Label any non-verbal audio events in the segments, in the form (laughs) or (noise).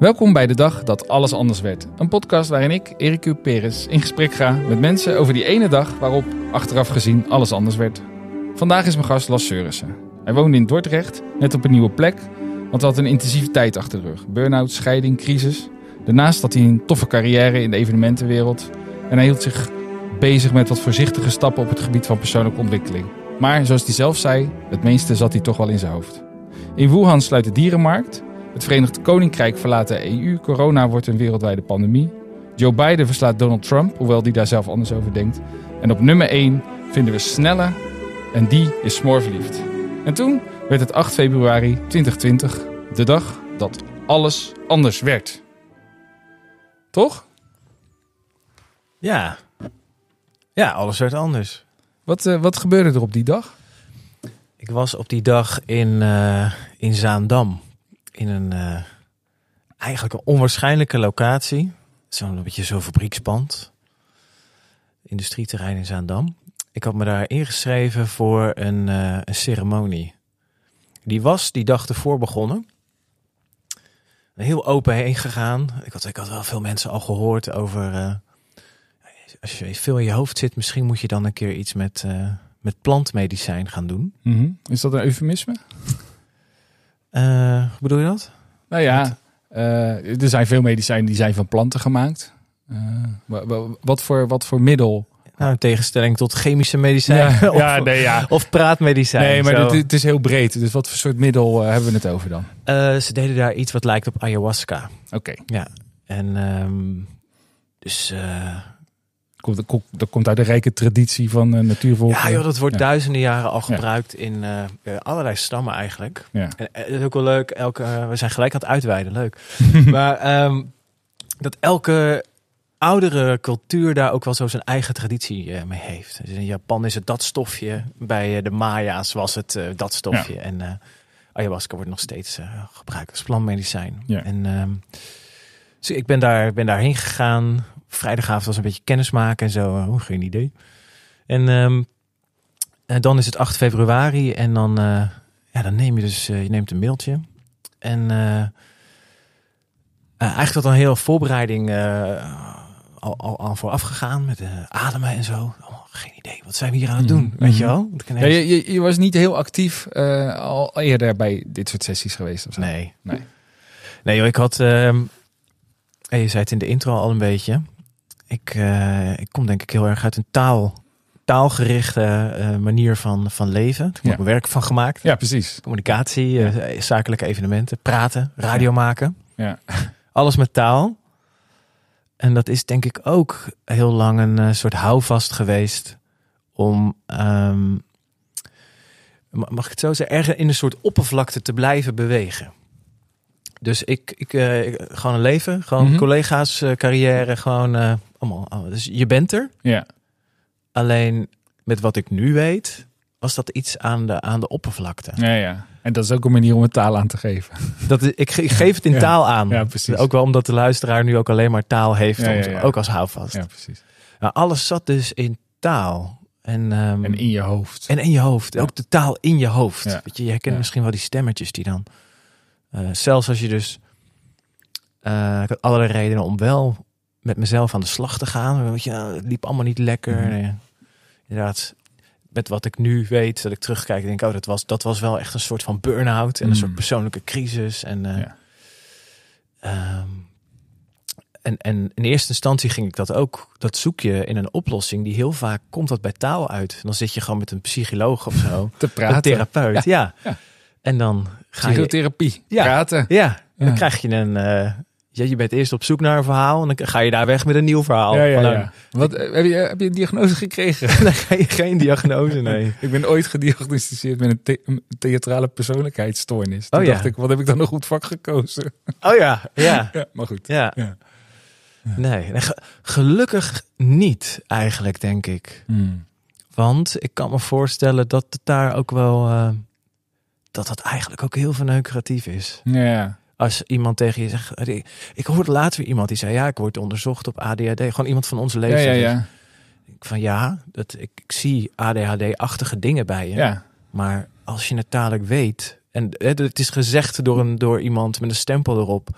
Welkom bij de dag dat alles anders werd. Een podcast waarin ik, Erik. Peres, in gesprek ga met mensen over die ene dag waarop, achteraf gezien, alles anders werd. Vandaag is mijn gast Las Seurissen. Hij woonde in Dordrecht, net op een nieuwe plek, want had een intensieve tijd achter de rug. Burn-out, scheiding, crisis. Daarnaast had hij een toffe carrière in de evenementenwereld. En hij hield zich bezig met wat voorzichtige stappen op het gebied van persoonlijke ontwikkeling. Maar zoals hij zelf zei, het meeste zat hij toch wel in zijn hoofd. In Wuhan sluit de dierenmarkt. Het Verenigd Koninkrijk verlaat de EU. Corona wordt een wereldwijde pandemie. Joe Biden verslaat Donald Trump, hoewel die daar zelf anders over denkt. En op nummer 1 vinden we Snelle en die is smoorverliefd. En toen werd het 8 februari 2020 de dag dat alles anders werd. Toch? Ja. Ja, alles werd anders. Wat, uh, wat gebeurde er op die dag? Ik was op die dag in, uh, in Zaandam. In een uh, eigenlijk een onwaarschijnlijke locatie. Zo'n beetje zo'n fabriekspand. Industrieterrein in Zaandam. Ik had me daar ingeschreven voor een, een ceremonie. Die was die dag ervoor begonnen. Heel open heen gegaan. Ik had, ik had wel veel mensen al gehoord over als je veel in je hoofd zit, misschien moet je dan een keer iets met, met plantmedicijn gaan doen. -hmm. Is dat een eufemisme? Uh, hoe bedoel je dat? Nou ja, uh, er zijn veel medicijnen die zijn van planten gemaakt. wat, voor, wat voor middel? Nou, in tegenstelling tot chemische medicijnen ja, (laughs) of, ja, nee, ja. of praatmedicijn. Nee, maar het, het, is heel breed. Dus wat voor soort middel hebben we het over dan? ze deden daar iets wat lijkt op ayahuasca. Oké. Okay. Ja, en um, dus Komt, dat komt uit de rijke traditie van uh, natuurvolk. Ja, joh, dat wordt ja. duizenden jaren al gebruikt ja. in uh, allerlei stammen eigenlijk. Ja. En het is ook wel leuk. Elke, we zijn gelijk aan het uitweiden, leuk. (laughs) maar um, dat elke oudere cultuur daar ook wel zo zijn eigen traditie mee heeft. Dus in Japan is het dat stofje. Bij de Maya's was het dat stofje. Ja. En ayahuasca wordt nog steeds gebruikt als plantmedicijn. Ja. En um, dus ik ben daar, ben daarheen gegaan vrijdagavond was een beetje kennis maken en zo. Oh, geen idee. En, um, en dan is het 8 februari en dan, uh, ja, dan neem je dus uh, je neemt een mailtje. En eigenlijk had een hele voorbereiding al, al, al vooraf gegaan met ademen en zo. Oh, geen idee, wat zijn we hier aan het doen? Mm, weet je wel? Ja, je, je, je, was niet heel actief al eerder bij dit soort sessies geweest of zo? Nee. Nee, nee joh, ik had... je zei het in de intro al een beetje. Ik, uh, ik kom denk ik heel erg uit een taal, taalgerichte uh, manier van, van leven. Ik heb ja. werk van gemaakt. Ja, precies. Communicatie, ja. uh, zakelijke evenementen, praten, radio maken. Ja. (laughs) Alles met taal. En dat is denk ik ook heel lang een soort houvast geweest om, um, mag ik het zo zeggen, ergens in een soort oppervlakte te blijven bewegen. Dus ik, ik, uh, gewoon een leven, gewoon mm -hmm. collega's, uh, carrière, gewoon uh, allemaal. Dus je bent er. Ja. Alleen met wat ik nu weet, was dat iets aan de, aan de oppervlakte. Ja, ja. En dat is ook een manier om het taal aan te geven. Dat is, ik, ik geef het in (laughs) ja. taal aan. Ja, precies. Ook wel omdat de luisteraar nu ook alleen maar taal heeft, ja, om, ja, ja. ook als houvast. Ja, precies. Nou, alles zat dus in taal. En, um, en in je hoofd. En in je hoofd. Ook de taal in je hoofd. Ja. Weet je, je herkent misschien wel die stemmetjes die dan... Uh, zelfs als je dus... Uh, ik had allerlei redenen om wel met mezelf aan de slag te gaan. Weet je, nou, het liep allemaal niet lekker. Mhm. Inderdaad, met wat ik nu weet, dat ik terugkijk, denk ik, oh, dat was, dat was wel echt een soort van burn-out en een Mhm. soort persoonlijke crisis. En, uh, Ja. ehm, en, en in eerste instantie ging ik dat ook, dat zoek je in een oplossing die heel vaak komt dat bij taal uit. Dan zit je gewoon met een psycholoog of zo, (laughs) Te een praten. therapeut, ja. Ja. En dan ga je, Psychotherapie. Ja. Praten. ja, dan krijg je een, uh, ja, je bent eerst op zoek naar een verhaal en dan ga je daar weg met een nieuw verhaal. Ja, ja, nou, ja. Wat, eh, heb, je, heb je een diagnose gekregen? (laughs) Je geen diagnose, nee. (laughs) ik ben ooit gediagnosticeerd met een, the- een theatrale persoonlijkheidsstoornis. Toen Oh ja. dacht ik, wat heb ik dan een goed vak gekozen? (laughs) Oh ja, ja, maar goed. ja. Nee, nee, ge- gelukkig niet eigenlijk, denk ik. Hmm. Want ik kan me voorstellen dat het daar ook wel... eh, dat dat eigenlijk ook heel verneukeratief is. Ja. Als iemand tegen je zegt... Ik, hoorde laatst weer iemand die zei... Ja, ik word onderzocht op ADHD. Gewoon iemand van onze Ja, leeftijd. ja, ja. Ik van ja, dat, ik, ik zie ADHD-achtige dingen bij je. Ja, Maar als je het dadelijk weet... En het is gezegd door, een, door iemand met een stempel erop...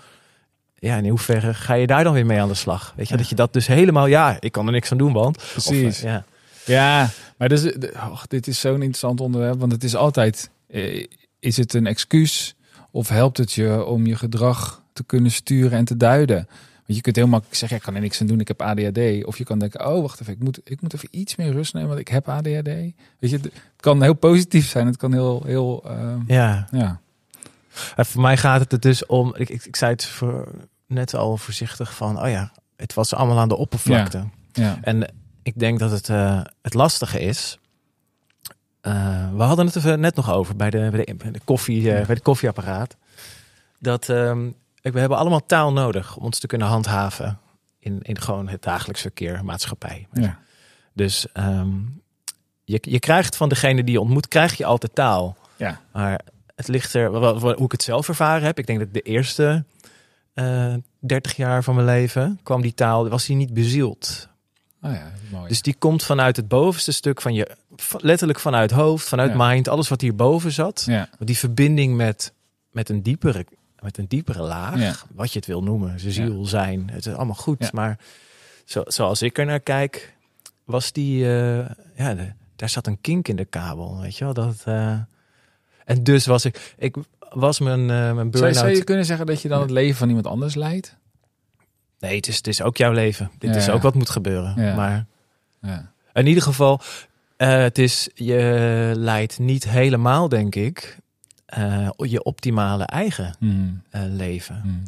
ja, in hoeverre ga je daar dan weer mee aan de slag? Weet je, dat je dat dus helemaal, ja, ik kan er niks aan doen, want. Precies. ja. Ja, maar dus, och, dit is zo'n interessant onderwerp. Want het is altijd, eh, is het een excuus of helpt het je om je gedrag te kunnen sturen en te duiden? Want je kunt heel makkelijk zeggen, ik kan er niks aan doen, ik heb ADHD. Of je kan denken, oh wacht even, ik moet, ik moet even iets meer rust nemen, want ik heb ADHD. Weet je, het kan heel positief zijn, het kan heel, heel, eh, ja. ja. En voor mij gaat het er dus om, ik, ik, ik zei het voor, net al voorzichtig van, oh ja, het was allemaal aan de oppervlakte. ja. En ik denk dat het, eh, het lastige is. Eh, we hadden het er net nog over bij de, bij de, bij de koffie, eh, bij de koffieapparaat. Dat ehm, we hebben allemaal taal nodig om ons te kunnen handhaven in, in gewoon het dagelijks verkeer, maatschappij. ja. Dus ehm, je, je krijgt van degene die je ontmoet, krijg je altijd taal. Ja. Maar het ligt er, hoe ik het zelf ervaren heb. Ik denk dat de eerste eh 30 jaar van mijn leven kwam die taal, was die niet bezield. Oh ja, mooi. Dus die komt vanuit het bovenste stuk van je, letterlijk vanuit hoofd, vanuit Ja. mind, alles wat hierboven zat. ja. Die verbinding met, met, een diepere, met een diepere laag, Ja. wat je het wil noemen, zijn ziel, zijn, het is allemaal goed. Maar zo, zoals ik er naar kijk, was die, eh, ja, de- daar zat een kink in de kabel, weet je wel. Dat, eh, en dus was ik, ik was mijn, eh mijn Zou, burn-out... zou je kunnen zeggen dat je dan het leven van iemand anders leidt? Nee, het is, het is ook jouw leven. Dit is ook wat moet gebeuren. Maar Ja. In ieder geval, eh, het is, je leidt niet helemaal, denk ik, eh, je optimale eigen Hmm. eh, leven. Hmm.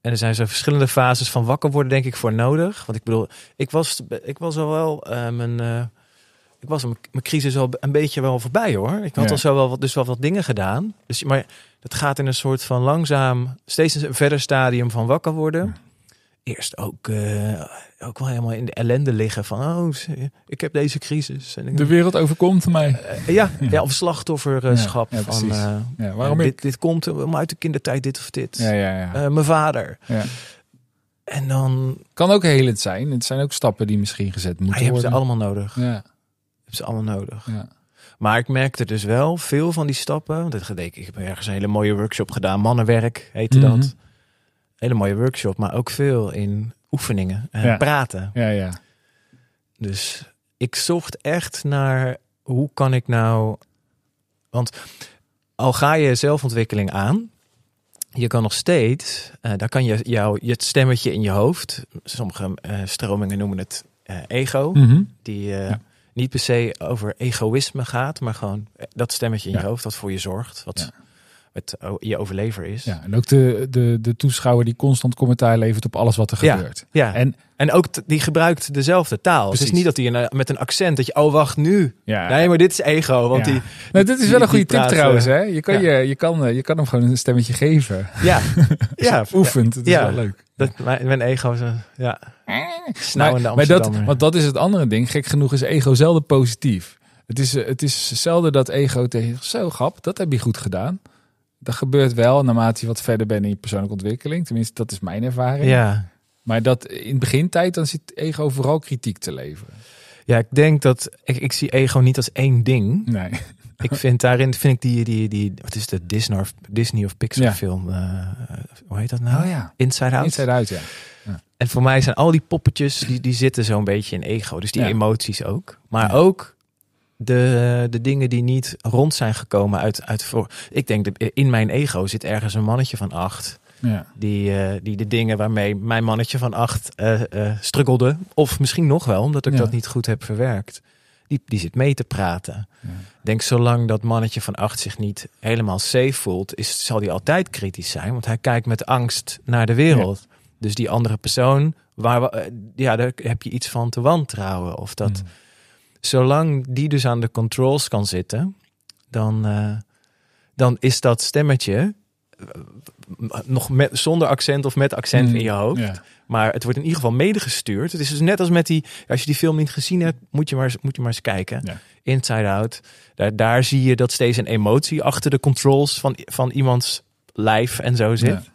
En er zijn zo verschillende fases van wakker worden, denk ik, voor nodig. Want ik bedoel, ik was, ik was al wel mijn, ik was mijn, mijn crisis al een beetje wel voorbij, hoor. Ik had Ja. al zo wel wat, dus wel wat dingen gedaan. Dus, maar dat gaat in een soort van langzaam, steeds een verder stadium van wakker worden. Ja. Eerst ook, eh, ook wel helemaal in de ellende liggen van, oh, ik heb deze crisis. En ik, De wereld overkomt mij. eh, ja, ja, of slachtofferschap. Ja, van, eh, Ja, waarom ik? dit, dit komt om uit de kindertijd dit of dit. Ja, ja, ja. Mijn vader. ja. En dan Kan ook helend zijn. Het zijn ook stappen die misschien gezet moeten je hebt ze worden. allemaal nodig. Je Ja, hebt ze allemaal nodig. ja. Maar ik merkte dus wel veel van die stappen. Het gedeek, ik heb ergens een hele mooie workshop gedaan. Mannenwerk heette Mhm. dat. Hele mooie workshop, maar ook veel in oefeningen. en Ja. praten. ja, ja. Dus ik zocht echt naar hoe kan ik nou. Want al ga je zelfontwikkeling aan, je kan nog steeds, eh daar kan je jouw je stemmetje in je hoofd, sommige eh, stromingen noemen het eh, ego, Mhm. die Ja. niet per se over egoïsme gaat, maar gewoon dat stemmetje in Ja. je hoofd wat voor je zorgt, wat Ja. Het, je overlever is. ja. En ook de, de, de toeschouwer die constant commentaar levert op alles wat er Ja. gebeurt. Ja. En En ook die gebruikt dezelfde taal. Dus het is niet dat hij een, met een accent dat je, oh wacht nu. ja, Nee, maar dit is ego. Want Ja. die, nou, dit is wel een goede tip praat, trouwens. eh, Hè? Je, kan je, je, kan, eh, je kan hem gewoon een stemmetje geven. Ja, (laughs) ja, je oefent. Het is Ja. wel leuk. Dat, mijn, mijn ego is een, ja, Maar, snauwende maar dat, want dat is het andere ding. Gek genoeg is ego zelden positief. Het is, eh, het is zelden dat ego tegen zo grap, dat heb je goed gedaan. Dat gebeurt wel naarmate je wat verder bent in je persoonlijke ontwikkeling. Tenminste, dat is mijn ervaring. ja. Maar dat in begintijd, dan zit ego vooral kritiek te leveren. ja, ik denk dat ik, ik zie ego niet als één ding. Nee. Ik vind daarin vind ik die, die, die wat is de Disney of, Disney of Pixar Ja. film? eh, hoe heet dat nou? Oh ja. Inside Out. Inside uit, ja. En voor mij zijn al die poppetjes, die, die zitten zo'n beetje in ego. Dus die Ja. emoties ook. Maar Ja. ook de, de dingen die niet rond zijn gekomen uit, uit voor. Ik denk dat in mijn ego zit ergens een mannetje van acht. ja. Die, eh, die de dingen waarmee mijn mannetje van acht eh, struggelde. Of misschien nog wel, omdat ik Ja. dat niet goed heb verwerkt. Die, die zit mee te praten. Ja. Denk zolang dat mannetje van acht zich niet helemaal safe voelt, is, zal hij altijd kritisch zijn. Want hij kijkt met angst naar de wereld. Dus die andere persoon, waar we, ja, daar heb je iets van te wantrouwen. Of dat, Mm. Zolang die dus aan de controls kan zitten, dan, eh, dan is dat stemmetje eh, nog met, zonder accent of met accent Mm. in je hoofd. Ja. Maar het wordt in ieder geval medegestuurd. Het is dus net als met die, als je die film niet gezien hebt, moet je maar, eens- moet je maar eens kijken. Inside Out. Daar, daar zie je dat steeds een emotie achter de controls van, van iemands lijf en zo zit.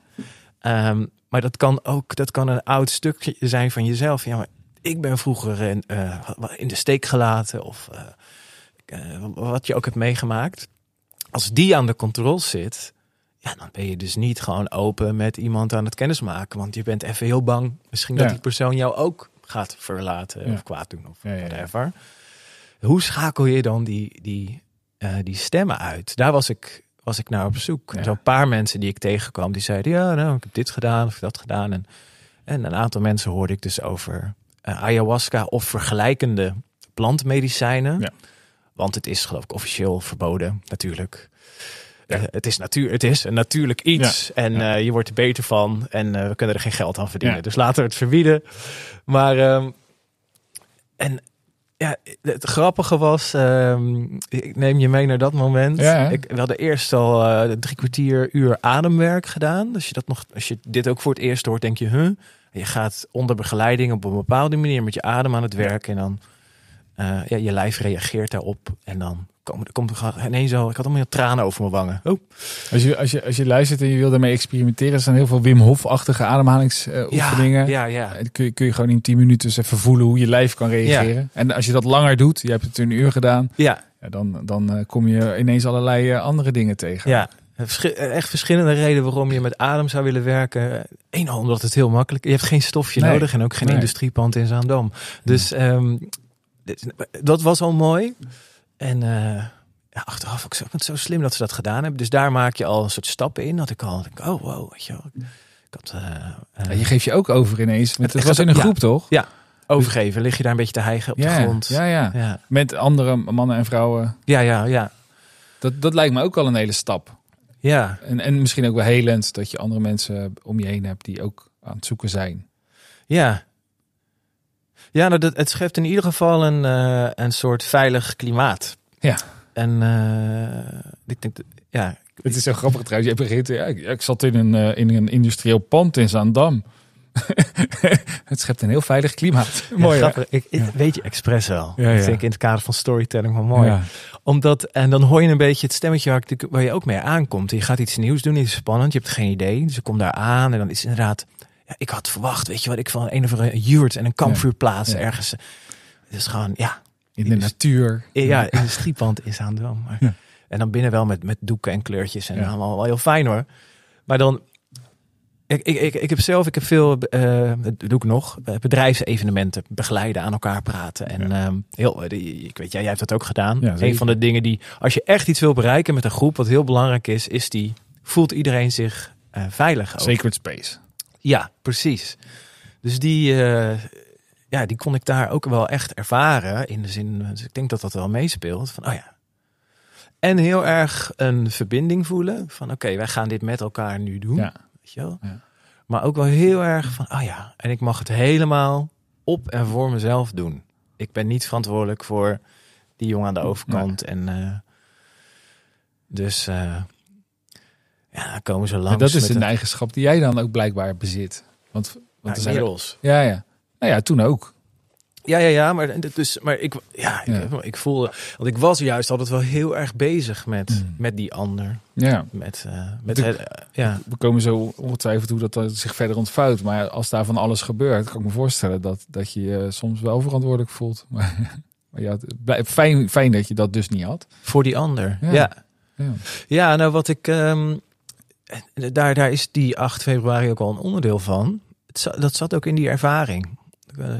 Ehm, maar dat kan ook dat kan een oud stukje zijn van jezelf. Ja, maar ik ben vroeger in, eh, in de steek gelaten of eh, eh, wat je ook hebt meegemaakt. Als die aan de controls zit, ja, dan ben je dus niet gewoon open met iemand aan het kennismaken. Want je bent even heel bang misschien dat die persoon jou ook gaat verlaten Ja. of kwaad doen of Ja, whatever. Hoe schakel je dan die, die, die stemmen uit? Daar was ik, was ik naar op zoek. En zo'n paar mensen die ik tegenkwam, die zeiden... ja, nou, ik heb dit gedaan of dat gedaan. En, en een aantal mensen hoorde ik dus over eh, ayahuasca of vergelijkende plantmedicijnen. Ja. Want het is geloof ik officieel verboden, natuurlijk. Ja. Eh, het, is natuur, het is een natuurlijk iets en eh, je wordt er beter van en we kunnen er geen geld aan verdienen. Dus laten we het verbieden. Maar ehm, en ja, het grappige was, ehm, ik neem je mee naar dat moment. Ja, ik, we hadden eerst al drie kwartier uur ademwerk gedaan. Dus je dat nog, als je dit ook voor het eerst hoort, denk je, huh? Je gaat onder begeleiding op een bepaalde manier met je adem aan het werk en dan eh, ja, je lijf reageert daarop en dan komen er komt er ineens zo. Ik had allemaal tranen over mijn wangen. Oh, Als je, als, je, als je luistert en je wil daarmee experimenteren, er zijn heel veel Wim Hof-achtige ademhalingsoefeningen. ja, ja. En kun je, kun je gewoon in 10 minuten eens even voelen hoe je lijf kan reageren. En als je dat langer doet, je hebt het een uur gedaan, Ja, ja, dan, dan eh, kom je ineens allerlei eh, andere dingen tegen. Ja, echt verschillende redenen waarom je met adem zou willen werken. Eén, al omdat het heel makkelijk Je hebt geen stofje Nee. nodig en ook geen Nee. industriepand in Zaandam. Dus ehm, dat was al mooi. En eh, ja, achteraf ook zo, ik vond het zo slim dat ze dat gedaan hebben. Dus daar maak je al een soort stappen in. Dat ik al denk, oh wow, weet je wel. Ik had eh, eh, Ja, je geeft je ook over ineens. Want het was in een ja. groep, toch? overgeven. Lig je daar een beetje te hijgen op ja, de grond. Ja, ja. ja, Met andere mannen en vrouwen. ja, ja. ja. Dat, dat lijkt me ook al een hele stap. Ja. En, en misschien ook wel helend dat je andere mensen om je heen hebt die ook aan het zoeken zijn. Ja. Ja, nou, dat, het schept in ieder geval een, eh, een soort veilig klimaat. Ja. En eh, ik denk, dat- ja, Het is zo grappig trouwens. Je begint, ja, ik, ik zat in een, eh, in een industrieel pand in Zaandam. (laughs) het schept een heel veilig klimaat. Mooi, ja, hè? grappig. Ik, weet je, expres wel. Ik denk in het kader van storytelling wel mooi. Omdat, en dan hoor je een beetje het stemmetje waar, ik- waar je ook mee aankomt. Je gaat iets nieuws doen, iets spannend, je hebt geen idee. Dus je komt daar aan en dan is het inderdaad... Ja, ik had verwacht, weet je wat, ik van een of andere yurt en een kampvuur plaatsen Ja. ergens. Het is gewoon, ja, In de natuur. Ja, in Zaandam. Maar, Ja. En dan binnen wel met, met doeken en kleurtjes en Ja. allemaal wel heel fijn hoor. Maar dan, ik, ik, ik, ik heb zelf, ik heb veel, eh, dat doe ik nog, eh, bedrijfsevenementen begeleiden, aan elkaar praten. En Ja. ehm, heel, die- ik weet, jij, jij hebt dat ook gedaan. Ja, een van de dingen die, als je echt iets wil bereiken met een groep, wat heel belangrijk is, is die, voelt iedereen zich eh, veilig ook. Sacred space. Ja, precies. Dus die, eh, ja, die kon ik daar ook wel echt ervaren. In de zin, dus ik denk dat dat wel meespeelt. Van, oh ja. En heel erg een verbinding voelen. Van oké, wij gaan dit met elkaar nu doen. Ja. Weet je wel? Ja. Maar ook wel heel erg van, oh ja. En ik mag het helemaal op en voor mezelf doen. Ik ben niet verantwoordelijk voor die jongen aan de overkant. En eh, dus eh, ja, komen ze langs. Maar dat is een eigenschap die jij dan ook blijkbaar bezit. Want, want zijn er- inmiddels. Ja, ja. Nou ja, toen ook. Ja, ja, ja, maar, dus, maar ik, ja, ik, Ja. ik voelde, want ik was juist altijd wel heel erg bezig met, Mm. met die ander. Ja. Met, eh, met De- het, ja. We komen zo ongetwijfeld hoe dat, dat zich verder ontvouwt. Maar als daar van alles gebeurt, kan ik me voorstellen dat, dat je je soms wel verantwoordelijk voelt. (laughs) Maar, maar ja, fijn, fijn dat je dat dus niet had. Voor die ander. Ja. Ja. Ja. Ja, nou wat ik, ehm, daar, daar is die 8 februari ook al een onderdeel van. Het dat zat ook in die ervaring. Eh,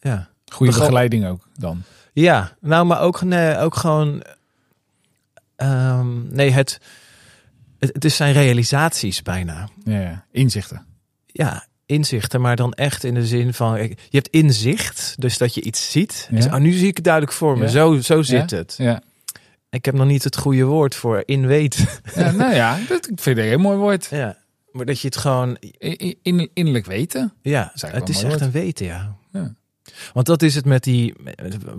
ja. Goede begeleiding ook dan. Ja, nou, maar ook, nee, ook gewoon. ehm, nee, het, het, het is zijn realisaties bijna. Ja, ja. Inzichten. ja, inzichten, maar dan echt in de zin van, je hebt inzicht, dus dat je iets ziet. Ja. Dus, ah, nu zie ik het duidelijk voor me, zo, zo zit het. Ja. Ik heb nog niet het goede woord voor inweten. ja nou ja, dat, ik vind het een heel mooi woord. ja, maar dat je het gewoon, In, in- innerlijk weten. ja, het is echt een weten, ja. Want dat is het met die,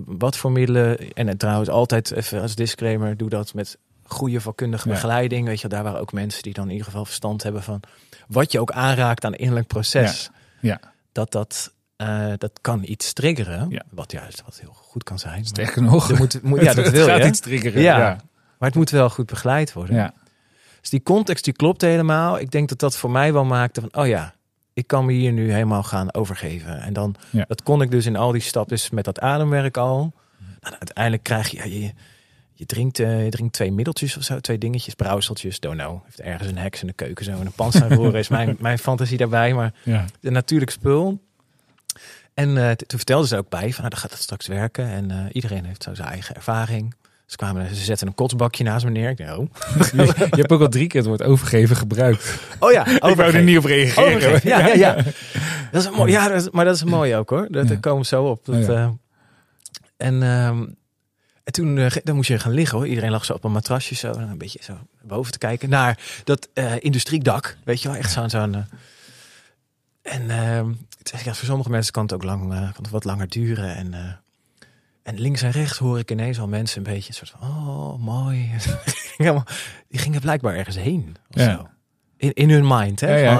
wat voor middelen, en trouwens altijd even als disclaimer, doe dat met goede vakkundige Ja. begeleiding. Weet je, daar waren ook mensen die dan in ieder geval verstand hebben van wat je ook aanraakt aan innerlijk proces. Ja. Dat dat, eh, dat kan iets triggeren, Ja. wat juist wat heel goed kan zijn. Sterker nog. moet, moet, ja, (laughs) dat wil gaat je. iets triggeren. Ja. Ja. Maar het moet wel goed begeleid worden. Ja. Dus die context die klopt helemaal. Ik denk dat dat voor mij wel maakte van, oh ja, ik kan me hier nu helemaal gaan overgeven. En dan, Ja. dat kon ik dus in al die stappen, dus met dat ademwerk al. Nou, uiteindelijk krijg je, je, je drinkt, eh, je drinkt twee middeltjes of zo, twee dingetjes, brouwseltjes, don't know. Heeft ergens een heks in de keuken zo en een pan staan roeren is mijn, (laughs) mijn fantasie daarbij. Maar Ja. een natuurlijk spul. En eh, toen vertelden ze ook bij van, nou, dan gaat het straks werken. En eh, iedereen heeft zo zijn eigen ervaring. Ze kwamen, ze zetten een kotsbakje naast me neer. Ik dacht, oh. (laughs) Je, je hebt ook al drie keer het woord overgeven gebruikt. oh ja, Ik wou er niet op reageren. Overgeven, ja, ja, ja. (laughs) Dat is mooi, ja, dat is, maar dat is mooi ook hoor. Dat Ja. komen zo op. Dat, Oh, ja. eh, en, ehm, en toen eh, dan moest je gaan liggen hoor. Iedereen lag zo op een matrasje zo, een beetje zo boven te kijken naar dat eh industriedak. Weet je wel, echt zo'n zo'n. en ehm, het ja, voor sommige mensen kan het ook lang, kan het wat langer duren. En, en links en rechts hoor ik ineens al mensen een beetje een soort van, oh mooi. (laughs) Die gingen blijkbaar ergens heen. Of Ja. zo. In, in hun mind, hè? Ja.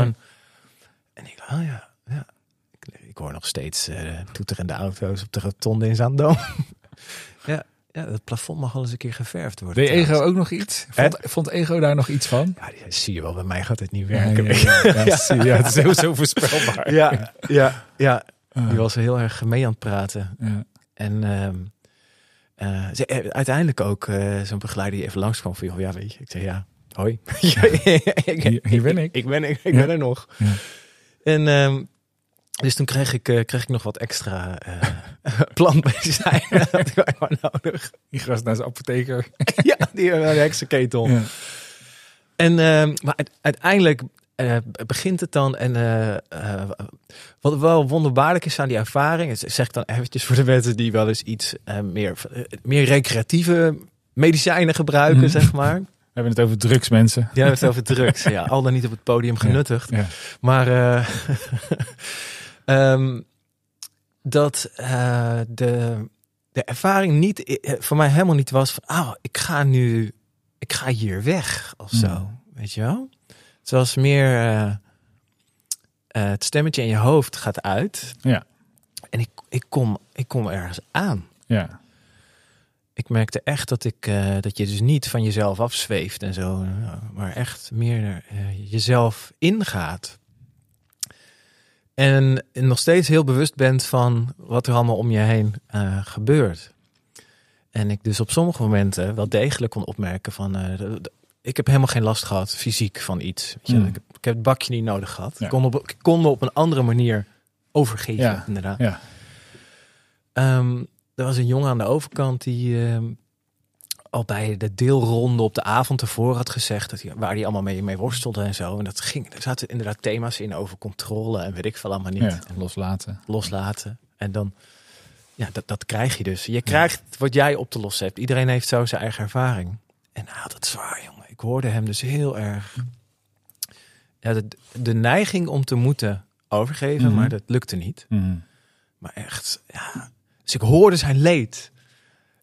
En ik dacht, oh ja, ja. Ik, ik hoor nog steeds eh toeterende auto's op de rotonde in Zaandam. (laughs) ja, ja, het plafond mag wel eens een keer geverfd worden. Deed Ego ook nog iets? Vond, vond Ego daar nog iets van? Ja, die- zie je wel, bij mij gaat het niet werken. ja, (laughs) ja, ja, zie je, ja, het is heel zo voorspelbaar. ja, ja, ja. Ah, Die was heel erg mee aan het praten. En ehm, eh, ze, eh, uiteindelijk ook eh, zo'n begeleider die even langskwam van, joh, ja, weet je. Ik zei, ja, hoi. (laughs) (laughs) Hier, hier ben ik. Ik ben, ik, ik Ja. ben er nog. Ja. En ehm, dus toen kreeg ik, kreeg ik nog wat extra eh (laughs) plantmedicijnen. Dat had ik wel nodig. Die gast naar zijn apotheker. ja, die uh, heksenketel. Ja. En, ehm, maar uite- uiteindelijk eh, begint het dan. En eh, eh, wat wel wonderbaarlijk is aan die ervaring. zeg ik dan eventjes voor de mensen die wel eens iets meer, meer recreatieve medicijnen gebruiken, Mhm. zeg maar. (laughs) We hebben het over drugs, mensen. Ja, het over drugs. Ja, (laughs) al dan niet op het podium genuttigd. Ja. Maar eh, (laughs) ehm, dat de, de ervaring niet voor mij helemaal niet was van, ah, ik ga nu, ik ga hier weg of zo, Hmm. weet je wel? Het was meer eh, eh, het stemmetje in je hoofd gaat uit. Ja. En ik, ik kom, ik kom ergens aan. Ja. Ik merkte echt dat ik eh, dat je dus niet van jezelf afzweeft en zo, maar echt meer jezelf ingaat. En nog steeds heel bewust bent van wat er allemaal om je heen gebeurt. En ik dus op sommige momenten wel degelijk kon opmerken van... ik heb helemaal geen last gehad, fysiek, van iets. Weet je? Hmm. Ik, heb, ik heb het bakje niet nodig gehad. Ja. Ik, kon op, ik kon me op een andere manier overgeven, Ja. inderdaad. Ja. Ehm, er was een jongen aan de overkant die ehm, al bij de deelronde op de avond ervoor had gezegd dat hij, waar hij allemaal mee, mee worstelde en zo. En dat ging, er zaten inderdaad thema's in over controle en weet ik veel allemaal niet. ja. En Loslaten. loslaten. En dan, ja, dat, dat krijg je dus. Je krijgt wat jij op te lossen hebt. Iedereen heeft zo zijn eigen ervaring. En had het zwaar, jongen. Ik hoorde hem dus heel erg. Ja, de, de neiging om te moeten overgeven, Mhm. maar dat lukte niet. Mhm. Maar echt, ja. Dus ik hoorde zijn leed.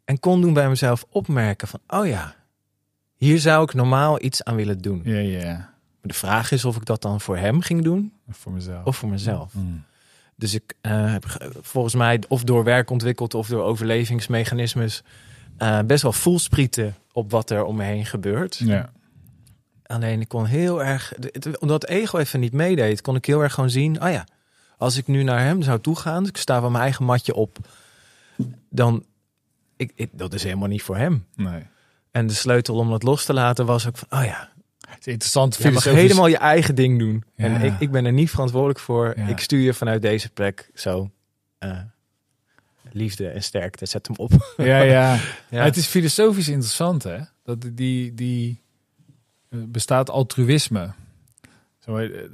En kon doen bij mezelf opmerken van, oh ja, hier zou ik normaal iets aan willen doen. Ja, ja. De vraag is of ik dat dan voor hem ging doen Voor mezelf. of voor mezelf. Mhm. Dus ik eh, heb ge- volgens mij of door werk ontwikkeld of door overlevingsmechanismes eh, best wel voelsprieten op wat er om me heen gebeurt. Ja. Alleen ik kon heel erg, omdat ego even niet meedeed, kon ik heel erg gewoon zien, oh ja, als ik nu naar hem zou toegaan, dus ik sta van mijn eigen matje op, dan, ik, ik, dat is helemaal niet voor hem. Nee. En de sleutel om dat los te laten was ook van, oh ja, Het is interessant. je mag helemaal je eigen ding doen. Ja. En ik, ik ben er niet verantwoordelijk voor. Ja. Ik stuur je vanuit deze plek zo. eh, liefde en sterkte, zet hem op. (laughs) Ja, ja. Ja. Het is filosofisch interessant, hè? Dat die, die eh, bestaat altruïsme. Zo, eh, eh,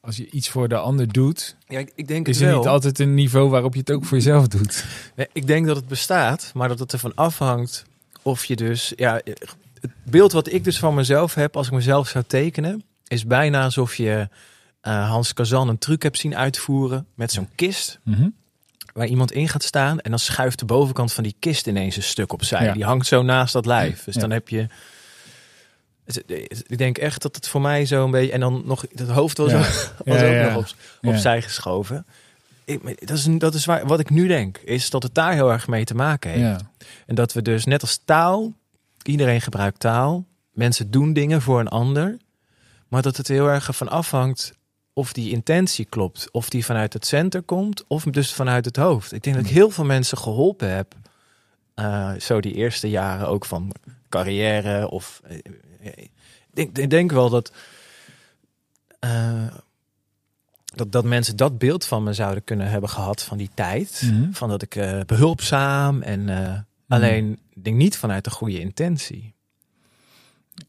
als je iets voor de ander doet, Ja, ik, ik denk is het er wel. niet altijd een niveau waarop je het ook voor jezelf doet. Nee, ik denk dat het bestaat, maar dat het ervan afhangt of je dus... Ja, het beeld wat ik dus van mezelf heb als ik mezelf zou tekenen... is bijna alsof je eh, Hans Kazan een truc hebt zien uitvoeren met zo'n kist... Mhm. Waar iemand in gaat staan en dan schuift de bovenkant van die kist ineens een stuk opzij. Ja. Die hangt zo naast dat lijf. Dus Ja. dan heb je... Ik denk echt dat het voor mij zo een beetje... En dan nog het hoofd was, Ja. was Ja, ook nog op, opzij geschoven. Ik, dat is, dat is waar, wat ik nu denk, is dat het daar heel erg mee te maken heeft. En dat we dus net als taal, iedereen gebruikt taal, mensen doen dingen voor een ander, maar dat het heel erg ervan afhangt of die intentie klopt, of die vanuit het center komt, of dus vanuit het hoofd. Ik denk dat ik heel veel mensen geholpen heb eh, zo die eerste jaren ook van carrière. Of eh, ik denk, ik denk wel dat, eh, dat, dat mensen dat beeld van me zouden kunnen hebben gehad van die tijd. Mhm. Van dat ik eh, behulpzaam en eh, alleen denk niet vanuit de goede intentie.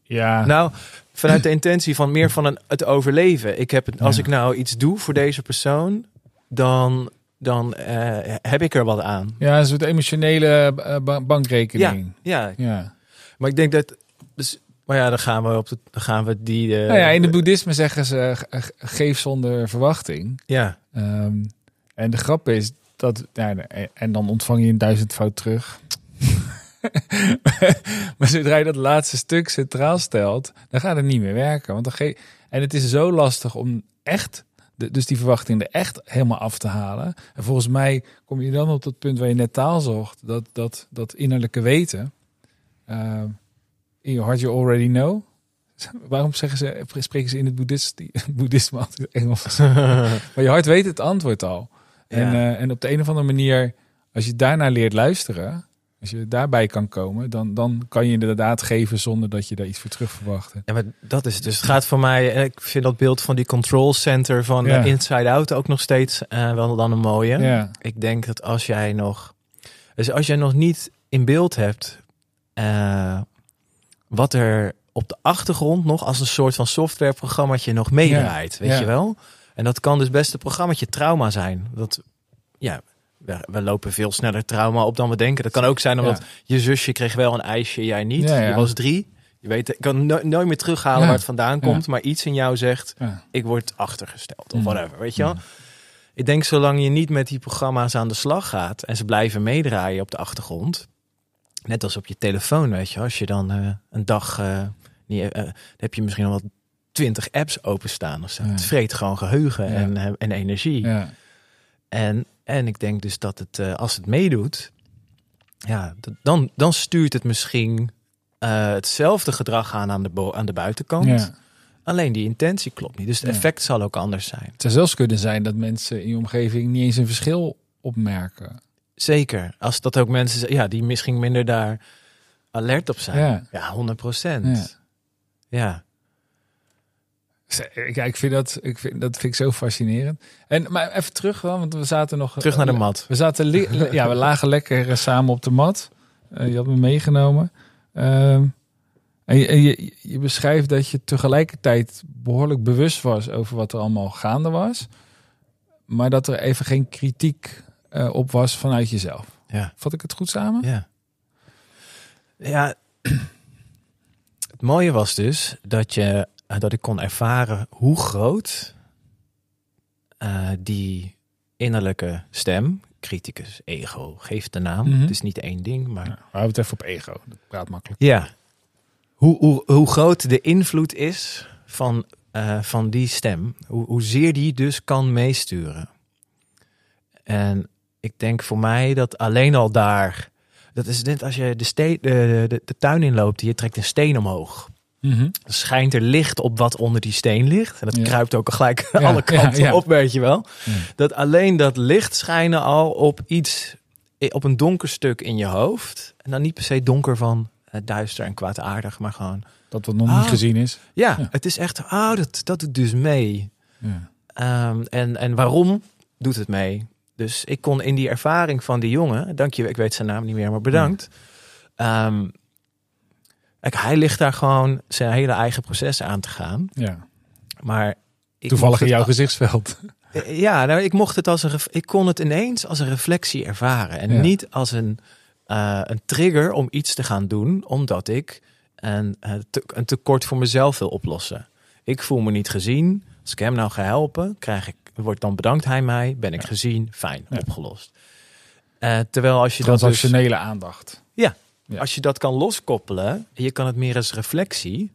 Ja, Nou, vanuit de intentie van meer van een, het overleven. Ik heb als Ja. ik nou iets doe voor deze persoon, dan, dan eh, heb ik er wat aan. ja een soort emotionele eh, ba- bankrekening. Ja, Ja. maar ik denk dat. Dus, maar ja, dan gaan we op de, dan gaan we die. eh, Nou ja, in het boeddhisme zeggen ze ge- geef zonder verwachting. Ja, Ehm, en de grap is dat, ja, en dan ontvang je een duizendvoud terug. (laughs) maar zodra je dat laatste stuk centraal stelt, dan gaat het niet meer werken. Want dan ge en het is zo lastig om echt, de, dus die verwachting er echt helemaal af te halen. En volgens mij kom je dan op dat punt waar je net taal zocht, dat, dat, dat innerlijke weten. Ehm, in your heart you already know. (laughs) Waarom zeggen ze, spreken ze in het boeddhisme, (laughs) boeddhisme altijd Engels? Maar je hart weet het antwoord al. En, eh, en op de een of andere manier, als je daarnaar leert luisteren, als je daarbij kan komen, dan, dan kan je inderdaad geven zonder dat je daar iets voor terug verwacht. Ja, maar dat is. Dus het gaat voor mij, eh, ik vind dat beeld van die control center van Ja. eh, Inside Out ook nog steeds eh, wel dan een mooie. Ja, Ik denk dat als jij nog, dus als jij nog niet in beeld hebt wat er op de achtergrond nog als een soort van softwareprogrammaatje nog meedraait, weet je wel? En dat kan dus best een programmaatje trauma zijn. Dat, ja, we, we lopen veel sneller trauma op dan we denken. Dat kan ook zijn omdat je zusje kreeg wel een ijsje, jij niet. Je was drie. Je weet, ik kan no- nooit meer terughalen waar het vandaan komt, maar iets in jou zegt, ik word achtergesteld of whatever, weet je wel? Ik denk zolang je niet met die programma's aan de slag gaat en ze blijven meedraaien op de achtergrond, net als op je telefoon, weet je, als je dan eh, een dag, eh, niet, eh, heb je misschien al wat twintig apps openstaan of zo. Ja. Het vreet gewoon geheugen Ja. en, en energie. ja. En, en ik denk dus dat het, eh, als het meedoet, ja, dan, dan stuurt het misschien eh, hetzelfde gedrag aan aan de, aan de buitenkant. ja. Alleen die intentie klopt niet. Dus het Ja. effect zal ook anders zijn. Het zou zelfs kunnen zijn dat mensen in je omgeving niet eens een verschil opmerken. Zeker. Als dat ook mensen zijn ja, die misschien minder daar alert op zijn. Ja. Ja, 100 procent. Ja. Ja, ik vind dat, ik vind, dat vind ik zo fascinerend. En, maar even terug want we zaten nog... Terug naar de mat. We zaten ja, we lagen lekker eh, samen op de mat. Eh, je had me meegenomen. Ehm, en je, en je, je beschrijft dat je tegelijkertijd behoorlijk bewust was over wat er allemaal gaande was. Maar dat er even geen kritiek eh, op was vanuit jezelf. Ja. Vat ik het goed samen? Ja. Ja. (clears throat) Het mooie was dus dat, je, eh, dat ik kon ervaren hoe groot eh, die innerlijke stem, criticus, ego, geeft de naam. Mhm. Het is niet één ding, maar Ja, we houden het even op ego. Dat praat makkelijk. Ja. Hoe, hoe, hoe groot de invloed is van, eh, van die stem. Hoe, hoezeer die dus kan meesturen. En ik denk voor mij dat alleen al daar... Dat is net als je de, ste- de, de, de tuin inloopt, je trekt een steen omhoog. Mhm. Schijnt er licht op wat onder die steen ligt. En dat Ja. kruipt ook gelijk Ja, alle kanten ja, op, weet je wel. Dat alleen dat licht schijnen al op iets, op een donker stuk in je hoofd. En dan niet per se donker van eh, duister en kwaadaardig, maar gewoon... Dat wat nog Ah. niet gezien is. Ja, het is echt, ah, dat, dat doet dus mee. Ja. Ehm, en, en waarom doet het mee? Dus ik kon in die ervaring van die jongen, dank je, ik weet zijn naam niet meer, maar bedankt. Ehm, kijk, hij ligt daar gewoon zijn hele eigen proces aan te gaan. ja. Maar Toevallig in jouw gezichtsveld. Eh, Ja, nou, ik mocht het als een ref- ik kon het ineens als een reflectie ervaren en Ja. niet als een, eh, een trigger om iets te gaan doen, omdat ik een, eh, een tekort voor mezelf wil oplossen. Ik voel me niet gezien. Als ik hem nou ga helpen, krijg ik, wordt dan bedankt hij mij, ben ik Ja. gezien, fijn, Ja. opgelost. Terwijl als je dat dus, aandacht. Ja. Als je dat kan loskoppelen, je kan het meer als reflectie.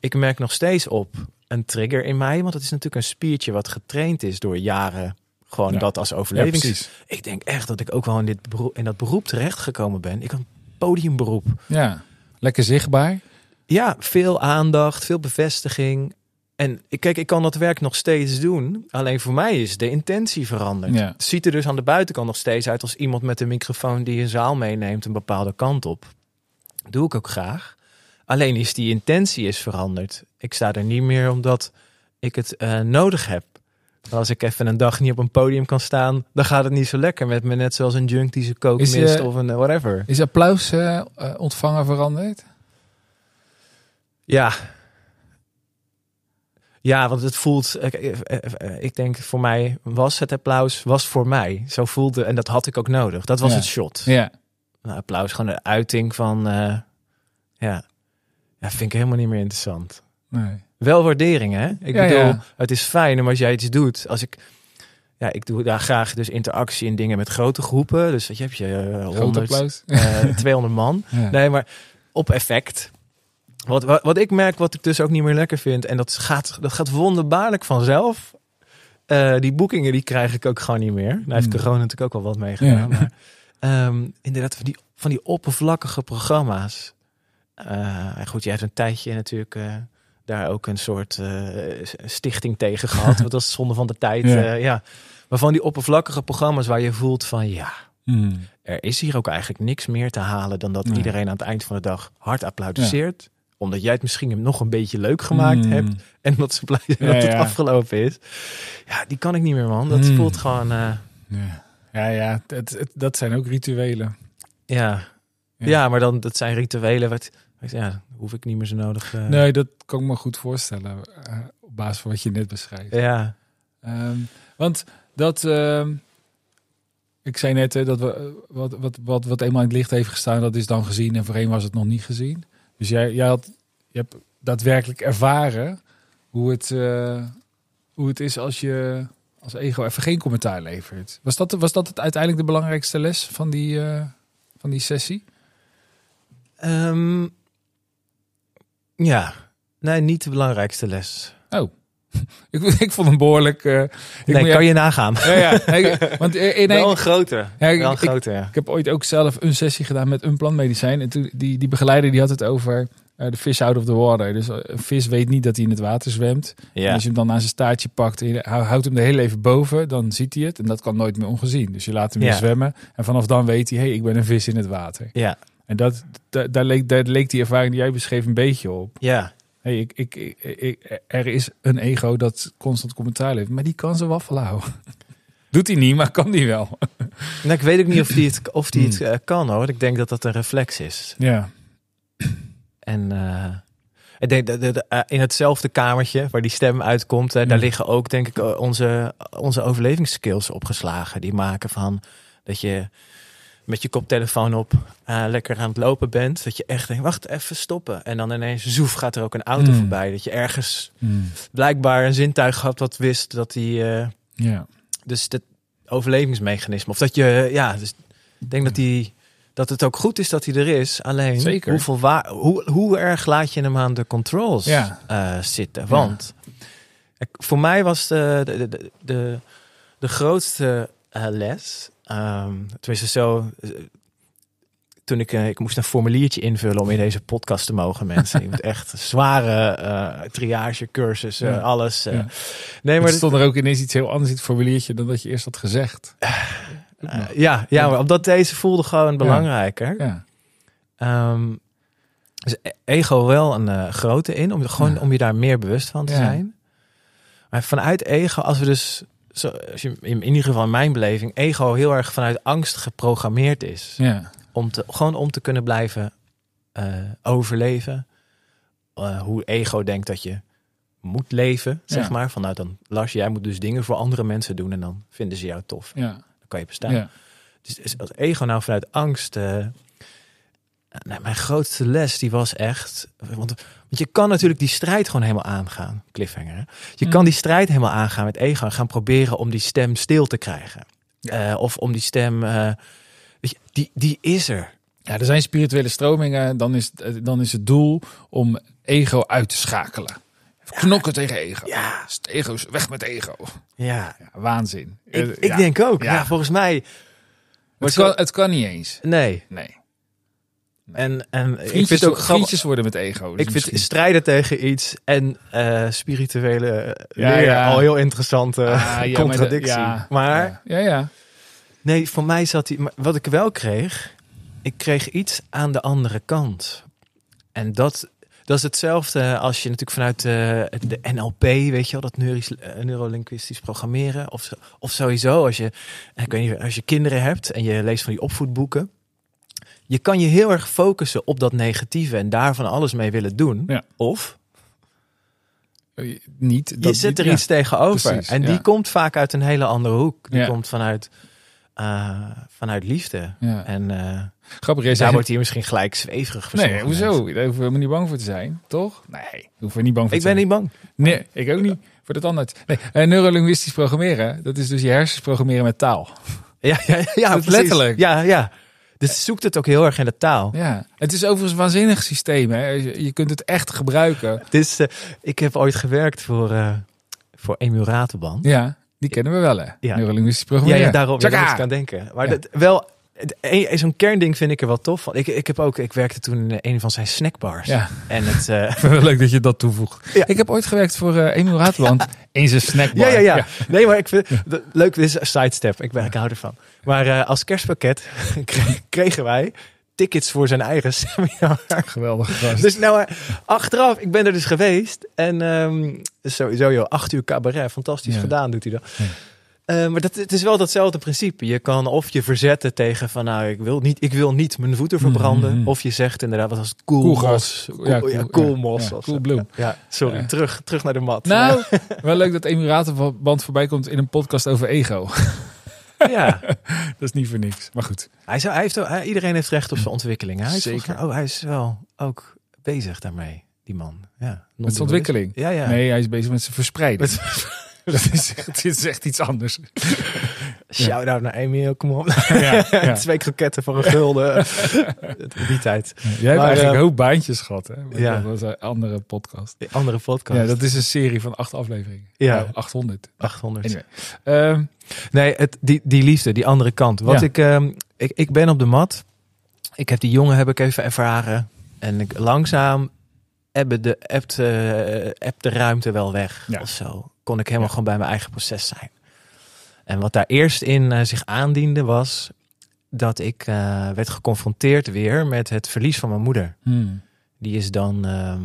Ik merk nog steeds op een trigger in mij, want het is natuurlijk een spiertje wat getraind is door jaren. Gewoon Ja. dat als Ja, overlevings. precies. ik denk echt dat ik ook wel in, dit beroep, in dat beroep terechtgekomen ben. Ik had een podiumberoep. Ja. Lekker zichtbaar. Ja, veel aandacht, veel bevestiging. En ik- kijk, ik kan dat werk nog steeds doen. Alleen voor mij is de intentie veranderd. Ja. Het ziet er dus aan de buitenkant nog steeds uit als iemand met een microfoon die een zaal meeneemt een bepaalde kant op. Doe ik ook graag. Alleen is die intentie is veranderd. Ik sta er niet meer omdat ik het eh, nodig heb. Als ik even een dag niet op een podium kan staan, dan gaat het niet zo lekker met me. Net zoals een junk die kook Is je- mist of een eh, whatever. Is applaus eh, eh, ontvangen veranderd? Ja. Ja, want het voelt. Ik, eh, eh, eh, ik denk voor mij was het applaus was voor mij. Zo voelde en dat had ik ook nodig. Dat was Ja. het shot. Ja. Nou, applaus gewoon een uiting van. ja. ja, vind ik helemaal niet meer interessant. Nee. Wel waardering, hè? Ik Ja, bedoel, ja. het is fijn om als jij iets doet. Als ik. Ja, ik doe daar graag dus interactie in dingen met grote groepen. Dus weet je, heb je eh, Groot 100, applaus. eh, 200 man. (laughs) Nee, maar op effect. Wat, wat, wat ik merk, wat ik dus ook niet meer lekker vind, en dat gaat, dat gaat wonderbaarlijk vanzelf. Eh, die boekingen die krijg ik ook gewoon niet meer. Nou heeft Hmm. corona natuurlijk ook wel wat meegedaan. Ja. Maar, ehm, inderdaad, van die, van die oppervlakkige programma's. En goed, jij hebt een tijdje natuurlijk eh, daar ook een soort stichting tegen gehad. (laughs) Wat was zonde van de tijd. Ja. Ja. Maar van die oppervlakkige programma's waar je voelt van ja, Hmm. er is hier ook eigenlijk niks meer te halen dan dat Nee. iedereen aan het eind van de dag hard applaudisseert. Omdat jij het misschien nog een beetje leuk gemaakt Hmm. hebt. (laughs) En dat ze blij zijn Ja, dat het ja. afgelopen is. Ja, die kan ik niet meer, man. Dat Hmm. voelt gewoon, eh, Ja, ja, ja het, het- dat zijn ook rituelen. ja. Ja. maar dan, dat zijn rituelen. Wat, ja, hoef ik niet meer zo nodig. eh, Nee, dat kan ik me goed voorstellen. eh, op basis van wat je net beschrijft. Ja, Ehm, want dat. ehm, ik zei net hè, dat we, wat, wat, wat, wat eenmaal in het licht heeft gestaan, dat is dan gezien. En voorheen was het nog niet gezien. Dus jij, jij had, je hebt daadwerkelijk ervaren hoe het, eh, hoe het is als je als ego even geen commentaar levert. Was dat, was dat het uiteindelijk de belangrijkste les van die, eh, van die sessie? Ehm, ja. Nee, niet de belangrijkste les. (laughs) Ik, ik vond hem behoorlijk. eh, ik nee, moet- kan je nagaan. Ja, ja. Nee, want eh, nee, Wel een grote. Ja, ik- Wel een ik- grote, ja. Ik heb ooit ook zelf een sessie gedaan met een plantmedicijn. En toen, die, die begeleider die had het over eh, de fish out of the water. Dus eh, een vis weet niet dat hij in het water zwemt. En als je hem dan aan zijn staartje pakt en je houdt hem er heel even boven, dan ziet hij het. En dat kan nooit meer ongezien. Dus je laat hem weer zwemmen. En vanaf dan weet hij, hé, hey, ik ben een vis in het water. Ja. En dat, da- daar, leek, daar leek die ervaring die jij beschreef een beetje op. Ja. Hey, ik, ik, er is een ego dat constant commentaar levert. Maar die kan zijn waffel houden. (laughs) Doet hij niet, maar kan die wel. (laughs) Nou, ik weet ook niet of die het, of die het Hmm. eh, kan hoor. Ik denk dat dat een reflex is. Ja. En eh, ik denk dat eh, in hetzelfde kamertje waar die stem uitkomt, daar Hmm. liggen ook denk ik onze, onze overlevingsskills opgeslagen. Die maken van dat je met je koptelefoon op eh, lekker aan het lopen bent. Dat je echt denkt, wacht even stoppen. En dan ineens zoef gaat er ook een auto Hmm. voorbij. Dat je ergens Hmm. blijkbaar een zintuig had dat wist dat die... eh, Ja. dus het overlevingsmechanisme. Of dat je, ja, dus ik denk dat die, dat het ook goed is dat hij er is. Alleen, Zeker. Hoeveel waar, hoe, hoe erg laat je hem aan de controls Ja. eh, zitten? Want ik- voor mij was de, de, de, de, de grootste les, ehm tenminste zo, eh, toen ik, eh, ik moest een formuliertje invullen om in deze podcast te mogen, mensen. Je moet echt (laughs) zware eh triage, cursus, Ja. alles. Ja. Nee, Maar er stond er ook ineens iets heel anders in het formuliertje dan dat je eerst had gezegd. Ja, ja, maar omdat deze voelde gewoon belangrijker. Ja. Ehm, dus e- ego wel een grote in, om, gewoon Ja. om je daar meer bewust van te zijn. Maar vanuit ego, als we dus, zo, als je, in, ieder geval in mijn beleving, ego heel erg vanuit angst geprogrammeerd is. Ja. Om te, gewoon om te kunnen blijven eh, overleven. Eh, hoe ego denkt dat je moet leven, zeg Ja. maar. Vanuit dan, Lars, jij moet dus dingen voor andere mensen doen en dan vinden ze jou tof. Ja. Dan kan je bestaan. Ja. Dus is als ego nou vanuit angst. nou, mijn grootste les die was echt. Want, want je kan natuurlijk die strijd gewoon helemaal aangaan. Cliffhanger. Hè? Je Mm. kan die strijd helemaal aangaan met ego. En gaan proberen om die stem stil te krijgen. Eh, of om die stem. eh, je, die, die is er. ja, er zijn spirituele stromingen. Dan is, het, dan is het doel om ego uit te schakelen. Knokken tegen ego. Ja. Dus het ego is weg met ego. Ja. Ja, waanzin. Ik, Eh, ik denk ook. Ja. Volgens mij. Het kan, het kan niet eens. Nee. Nee. En, en ik vind het ook grappig. worden met ego. dus Ik vind misschien- strijden tegen iets en eh, spirituele eh, Ja, al heel interessante Ah, ja, maar de- contradictie. ja, maar Ja, ja. nee, voor mij zat hij. Maar wat ik wel kreeg, ik kreeg iets aan de andere kant. En dat, dat is hetzelfde als je natuurlijk vanuit eh, de NLP, weet je wel, dat neurolinguistisch programmeren. Of, of sowieso als je, ik weet niet, als je kinderen hebt en je leest van die opvoedboeken. Je kan je heel erg focussen op dat negatieve en daar van alles mee willen doen. Ja. Of Eh, Niet. je dat- zet er ja. iets tegenover. precies, en die ja. komt vaak uit een hele andere hoek. Die komt vanuit, eh, vanuit liefde. En eh, Grappig, daar wordt hier misschien gelijk zweverig voor Nee, hoezo? Daar hoeven we helemaal niet bang voor te zijn, toch? Nee, hoeven we niet bang voor Ik te ben zijn. niet bang. Nee, ik ook niet. Voor de tandarts. Nee, neurolinguistisch programmeren, dat is dus je hersens programmeren met taal. Ja, ja, ja, ja Dat letterlijk. Ja, ja. Dus zoekt het ook heel erg in de taal. Ja, het is overigens een waanzinnig systeem. Hè? Je, kunt het echt gebruiken. Dus eh, ik heb ooit gewerkt voor, eh voor Emiel Ratenband. Ja, die kennen we wel, hè? Ja. Neurolinguistisch Ja, programmeren. ja, daarom ja, daar ik aan denken. Maar Ja. dat, wel, het- een- zo'n kernding vind ik er wel tof van. Ik, ik, heb ook, ik werkte toen in een van zijn snackbars. Ja, En het, eh, (laughs) het leuk dat je dat toevoegt. Ja. Ik heb ooit gewerkt voor eh Emiel Rateland in zijn snackbar. Ja, ja, ja, Nee, maar ik vind de- leuk, dit is een sidestep. Ik, ben, ik hou ervan. Maar eh, als kerstpakket (laughs) kre- kregen wij tickets voor zijn eigen (laughs) seminar. Geweldig gast. Dus nou, eh, achteraf, ik ben er dus geweest. En ehm, sowieso, joh, acht uur cabaret. Fantastisch Ja. gedaan, doet hij dat. Ja. Eh, maar dat, het is wel datzelfde principe. Je kan of je verzetten tegen van, nou, ik wil niet, ik wil niet mijn voeten verbranden. Mhm. Of je zegt inderdaad, wat was het? Cool, Cool mos. Cool, Ja, ja, cool- mos. ja, cool bloem. Ja, sorry. Terug, terug naar de mat. Nou, (laughs) wel leuk dat Emiel Rateland voorbij komt in een podcast over ego. (laughs) ja. (laughs) Dat is niet voor niks. Maar goed. Hij, zou, hij heeft, hij- iedereen heeft recht op zijn ontwikkeling. Hij is Zeker. mij- oh, hij is wel ook bezig daarmee, die man. Ja, Met zijn ontwikkeling. Ja, ja. Nee, hij is bezig met zijn verspreiding. Met- (laughs) dat is, het is echt iets anders. Shout-out naar Emiel, kom op. Ja, ja. (laughs) Twee kroketten voor een gulden. (laughs) die tijd. Jij hebt Maar, eigenlijk eh, een hoop baantjes gehad, hè? ja. Dat was een andere podcast. Die andere podcast. Ja, dat is een serie van acht afleveringen. Ja. Nou, 800. 800. Anyway. Ehm, Nee, het, die, die liefde, die andere kant. Wat ik, ehm, ik, ik ben op de mat. Ik heb die jongen heb ik even ervaren. En ik, langzaam ebbe de, ebt, eh, de ruimte wel weg. Ja. Of zo. Kon ik helemaal gewoon bij mijn eigen proces zijn. En wat daar eerst in eh, zich aandiende was... dat ik eh, werd geconfronteerd weer met het verlies van mijn moeder. hmm. Die is dan, ehm,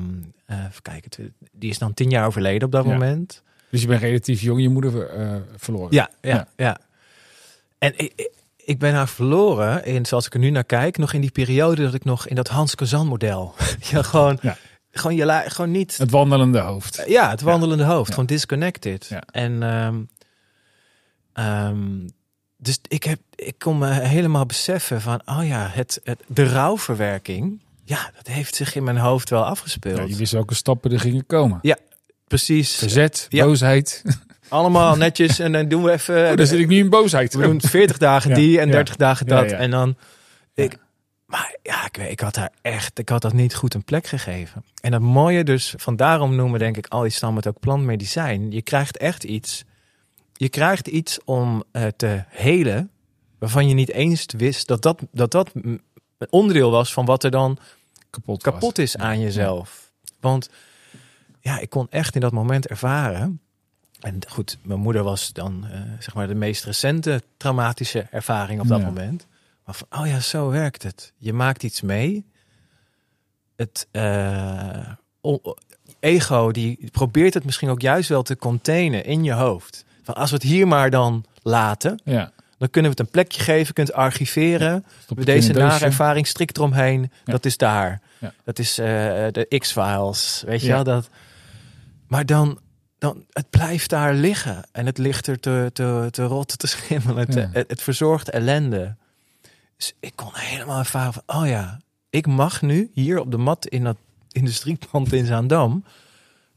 eh, even kijken, die is dan tien jaar overleden op dat Ja. moment. Dus je bent relatief jong je moeder verloren. Ja, ja, Ja. ja. En ik, ik- ben haar verloren, in, zoals ik er nu naar kijk, nog in die periode dat ik nog in dat Hans Kazan model. (laughs) ja, gewoon, Ja. gewoon, je gewoon niet. Het wandelende hoofd. Ja, het wandelende hoofd, gewoon disconnected. Ja. En ehm, ehm, dus ik, heb, ik kon me helemaal beseffen van, oh ja, het, het, de rouwverwerking, ja, dat heeft zich in mijn hoofd wel afgespeeld. Ja, je wist welke stappen er gingen komen. Precies, Verzet, Ja. boosheid. allemaal netjes en dan doen we even... Oh, dan zit ik nu in boosheid. We doen 40 dagen (laughs) Ja, die en ja. 30 dagen Ja, dat. ja. En dan. Ja. Ik, maar ja, ik, weet, ik had daar echt. Ik had dat niet goed een plek gegeven. En het mooie dus, van daarom noemen denk ik al die stammen het ook plantmedicijn. Je krijgt echt iets. Je krijgt iets om eh, te helen. Waarvan je niet eens wist dat dat, dat, dat een onderdeel was van wat er dan kapot, kapot is aan jezelf. Want ja, ik kon echt in dat moment ervaren. En goed, mijn moeder was dan eh, zeg maar de meest recente traumatische ervaring op dat Ja. moment. Maar van, oh ja, zo werkt het. Je maakt iets mee. Het eh, ego die probeert het misschien ook juist wel te containen in je hoofd. Van als we het hier maar dan laten, Ja. dan kunnen we het een plekje geven, kunt archiveren. Deze nare ervaring strikt eromheen. Dat is daar. Dat is eh, de X-Files. Weet je wel? Dat... Maar dan, dan, het blijft daar liggen. En het ligt er te, te, te rotten, te schimmelen. te- het, het verzorgt ellende. Dus ik kon helemaal ervaren van... Oh ja, ik mag nu hier op de mat in dat industriepand in Zaandam...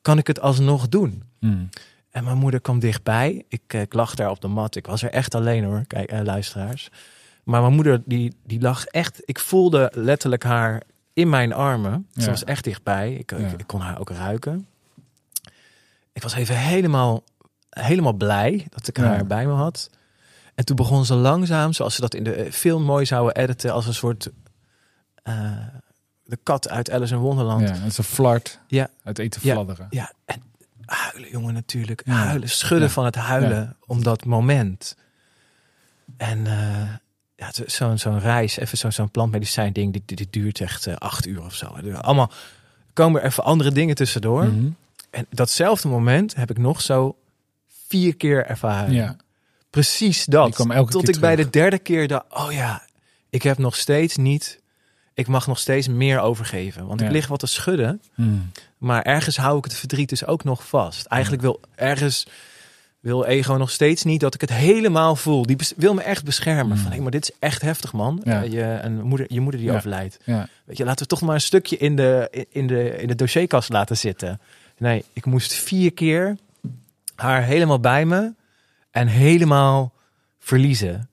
kan ik het alsnog doen. Hmm. En mijn moeder kwam dichtbij. Ik, eh, ik lag daar op de mat. Ik was er echt alleen hoor, kijk, eh, luisteraars. Maar mijn moeder, die, die lag echt... Ik voelde letterlijk haar in mijn armen. Ze Ja. was echt dichtbij. Ik, ik, Ja. ik kon haar ook ruiken. Ik was even helemaal, helemaal blij dat ik Ja. haar bij me had. En toen begon ze langzaam, zoals ze dat in de eh, film mooi zouden editen... als een soort... eh, de kat uit Alice in Wonderland. Ja, is een flart Ja. uit eten fladderen. Ja, en huilen, jongen, natuurlijk. Ja. Huilen, schudden Ja. van het huilen om dat moment. En eh, ja, zo'n zo'n reis, even zo'n zo'n plantmedicijn ding, die, die, die duurt echt eh, acht uur of zo. Allemaal komen er even andere dingen tussendoor. Mhm. En datzelfde moment heb ik nog zo vier keer ervaren. Ja. Precies dat. Tot ik bij de derde keer dacht, oh ja, ik heb nog steeds niet, ik mag nog steeds meer overgeven. Want Ja. ik lig wat te schudden. Mhm. Maar ergens hou ik het verdriet dus ook nog vast. Eigenlijk wil ergens wil ego nog steeds niet dat ik het helemaal voel. Die wil me echt beschermen. Mm. Van, maar dit is echt heftig, man. Ja. Eh, je, een moeder, je moeder die Ja. overlijdt. Weet je, laten we toch maar een stukje in de, in de, in de dossierkast laten zitten. Nee, ik moest vier keer haar helemaal bij me en helemaal verliezen.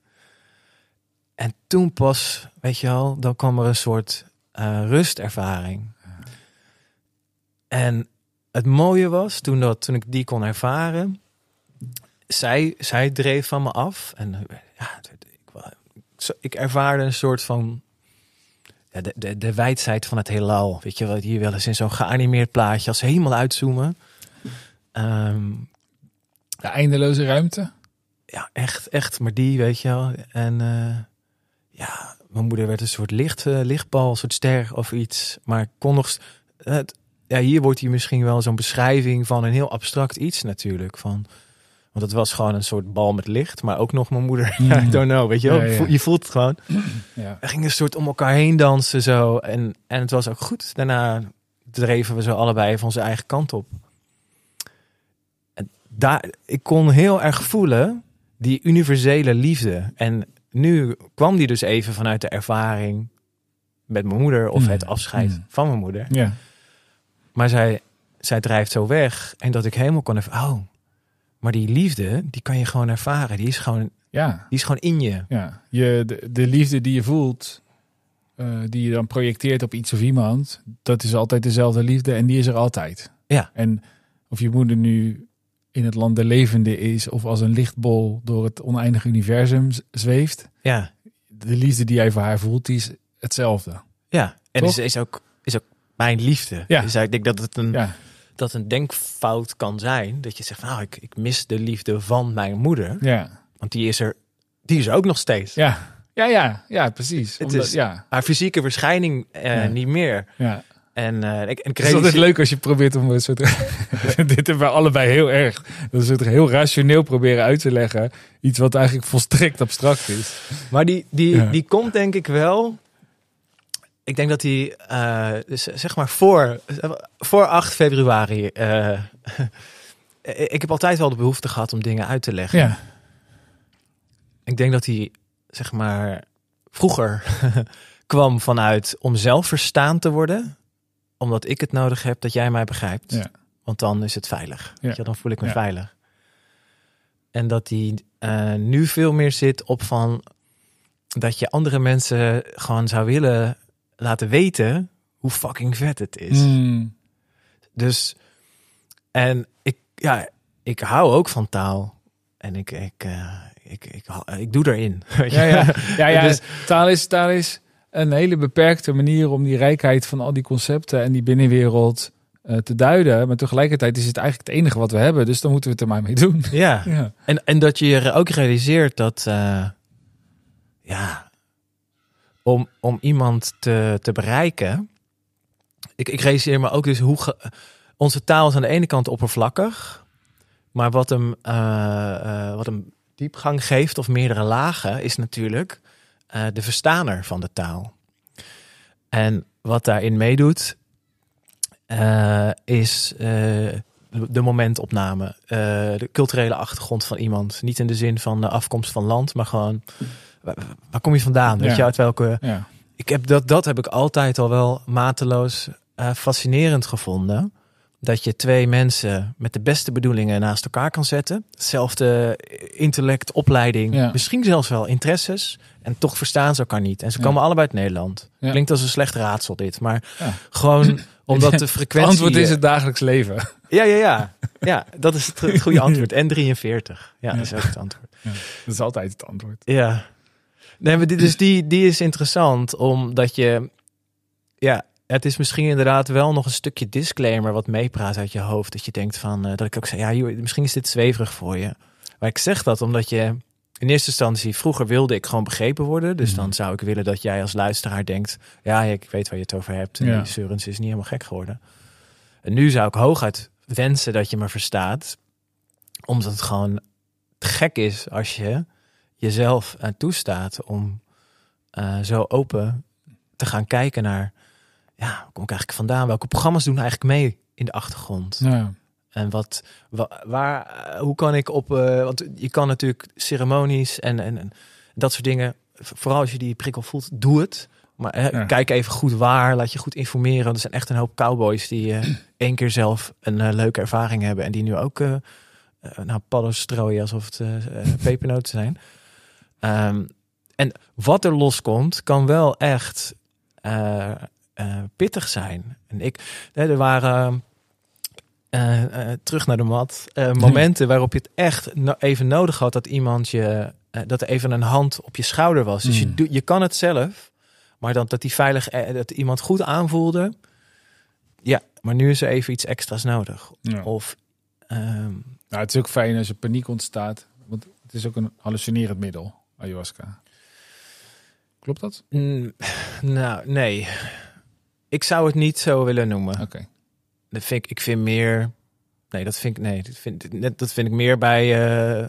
En toen pas, weet je wel, dan kwam er een soort eh, rustervaring. En het mooie was, toen, dat, toen ik die kon ervaren, zij, zij dreef van me af. En eh, ja, ik, ik, ervaarde een soort van ja, de, de, de wijdheid van het heelal. Weet je wat hier wel eens in zo'n geanimeerd plaatje als ze helemaal uitzoomen. Ehm, De eindeloze ruimte. ja, echt, echt. Maar die, weet je wel. En eh, ja, mijn moeder werd een soort licht, eh, lichtbal, een soort ster of iets. Maar ik kon nog... Het, ja, hier wordt hier misschien wel zo'n beschrijving van een heel abstract iets natuurlijk. Van, want het was gewoon een soort bal met licht. Maar ook nog mijn moeder. Ja, (laughs) I don't know, weet je wel. Ja, ja. Je voelt het gewoon. (clears throat) Ja. We gingen een soort om elkaar heen dansen zo. En, en het was ook goed. Daarna dreven we zo allebei van onze eigen kant op. En daar, ik kon heel erg voelen die universele liefde. En nu kwam die dus even vanuit de ervaring met mijn moeder of Mm. het afscheid Mm. van mijn moeder. Ja. Maar zij, zij drijft zo weg en dat ik helemaal kon even, oh, maar die liefde, die kan je gewoon ervaren. Die is gewoon, Ja. die is gewoon in je. Ja, je, de, de liefde die je voelt, eh, die je dan projecteert op iets of iemand, dat is altijd dezelfde liefde en die is er altijd. Ja. En of je moeder nu in het land der levende is of als een lichtbol door het oneindige universum zweeft, Ja, de liefde die jij voor haar voelt, die is hetzelfde. Ja, en Toch? is, is, ook, is ook mijn liefde. Ja. Dus ik denk dat het een, Ja, dat een denkfout kan zijn. Dat je zegt, nou, ik, ik mis de liefde van mijn moeder. ja, Want die is er, die is er ook nog steeds. ja, ja, ja, ja precies. Het Omdat- is- ja, Haar fysieke verschijning eh, Ja. niet meer. ja. En, eh ik, en ik Het is leuk als je probeert om een soort. (laughs) dit hebben we allebei heel erg. Dat is het heel rationeel proberen uit te leggen. Iets wat eigenlijk volstrekt abstract is. Maar die, die, Ja. die komt denk ik wel. Ik denk dat die, dus zeg maar voor, voor 8 februari. eh, (laughs) ik heb altijd wel de behoefte gehad om dingen uit te leggen. Ja, Ik denk dat hij, zeg maar, vroeger (laughs) kwam vanuit om zelf verstaan te worden. Omdat ik het nodig heb dat jij mij begrijpt. Ja. Want dan is het veilig. Ja. Je, dan voel ik me Ja. veilig. En dat hij eh, nu veel meer zit op van dat je andere mensen gewoon zou willen laten weten hoe fucking vet het is. Mm, Dus, en ik, ja, ik hou ook van taal. En ik, ik, eh, ik, ik, ik doe erin. (laughs) ja, ja. ja, ja (laughs) Dus- taal, is, taal is een hele beperkte manier om die rijkheid van al die concepten en die binnenwereld eh, te duiden. Maar tegelijkertijd is het eigenlijk het enige wat we hebben. Dus dan moeten we het er maar mee doen. ja. (laughs) Ja, En, en dat je je ook realiseert dat, eh, ja, om, om iemand te, te bereiken. Ik, ik realiseer me ook dus hoe. ge- onze taal is aan de ene kant oppervlakkig. Maar wat hem, eh, wat hem diepgang geeft, of meerdere lagen, is natuurlijk eh, de verstaner van de taal. En wat daarin meedoet, eh, is eh, de momentopname, de culturele achtergrond van iemand. Niet in de zin van de afkomst van land, maar gewoon waar, waar kom je vandaan? Weet je, uit welke. ja. Ik heb dat, dat heb ik altijd al wel mateloos fascinerend gevonden. Dat je twee mensen met de beste bedoelingen naast elkaar kan zetten. Hetzelfde intellect, opleiding, Ja. misschien zelfs wel interesses. En toch verstaan ze elkaar niet. En ze Ja. komen allebei uit Nederland. Ja. Klinkt als een slecht raadsel dit. Maar gewoon (clears throat) omdat de Het frequentie... antwoord is het dagelijks leven. Ja, ja, ja. Ja, dat is het, het goede (laughs) antwoord. En 43. Ja, dat is ook het antwoord. Dat is altijd het antwoord. Ja. Nee, maar dit, dus die, die is interessant omdat je... Ja, het is misschien inderdaad wel nog een stukje disclaimer wat meepraat uit je hoofd. Dat je denkt van, eh, dat ik ook zeg, ja, joh, misschien is dit zweverig voor je. Maar ik zeg dat omdat je in eerste instantie, vroeger wilde ik gewoon begrepen worden. Dus Mhm. dan zou ik willen dat jij als luisteraar denkt, ja, ik weet waar je het over hebt. En Ja. die Seurens is niet helemaal gek geworden. En nu zou ik hooguit wensen dat je me verstaat. Omdat het gewoon gek is als je jezelf eh, toestaat om eh, zo open te gaan kijken naar, ja, waar kom ik eigenlijk vandaan? Welke programma's doen eigenlijk mee in de achtergrond? Ja. En wat, wa- waar, eh, hoe kan ik op, eh, want je kan natuurlijk ceremonies en, en, en dat soort dingen, vooral als je die prikkel voelt, doe het. Maar eh, Ja. kijk even goed waar, laat je goed informeren. Want Er zijn echt een hoop cowboys die eh, (clears throat) één keer zelf een leuke ervaring hebben en die nu ook nou, padden strooien alsof het (laughs) pepernoten zijn. Ehm, en wat er loskomt, kan wel echt eh, pittig zijn. En ik, er waren eh, eh, terug naar de mat. momenten waarop je het echt no- even nodig had dat iemand je, dat er even een hand op je schouder was. Dus je, Mm. je kan het zelf, maar dan dat die veilig, dat iemand goed aanvoelde. Ja, maar nu is er even iets extra's nodig. Ja. Of ehm, Nou, het is ook fijn als er paniek ontstaat. Want het is ook een hallucinerend middel, ayahuasca. Klopt dat? mm, nou, nee. Ik zou het niet zo willen noemen. Oké. Dat vind ik, ik vind meer. Nee, dat vind ik. Nee, dat vind, net- dat vind ik meer bij, eh,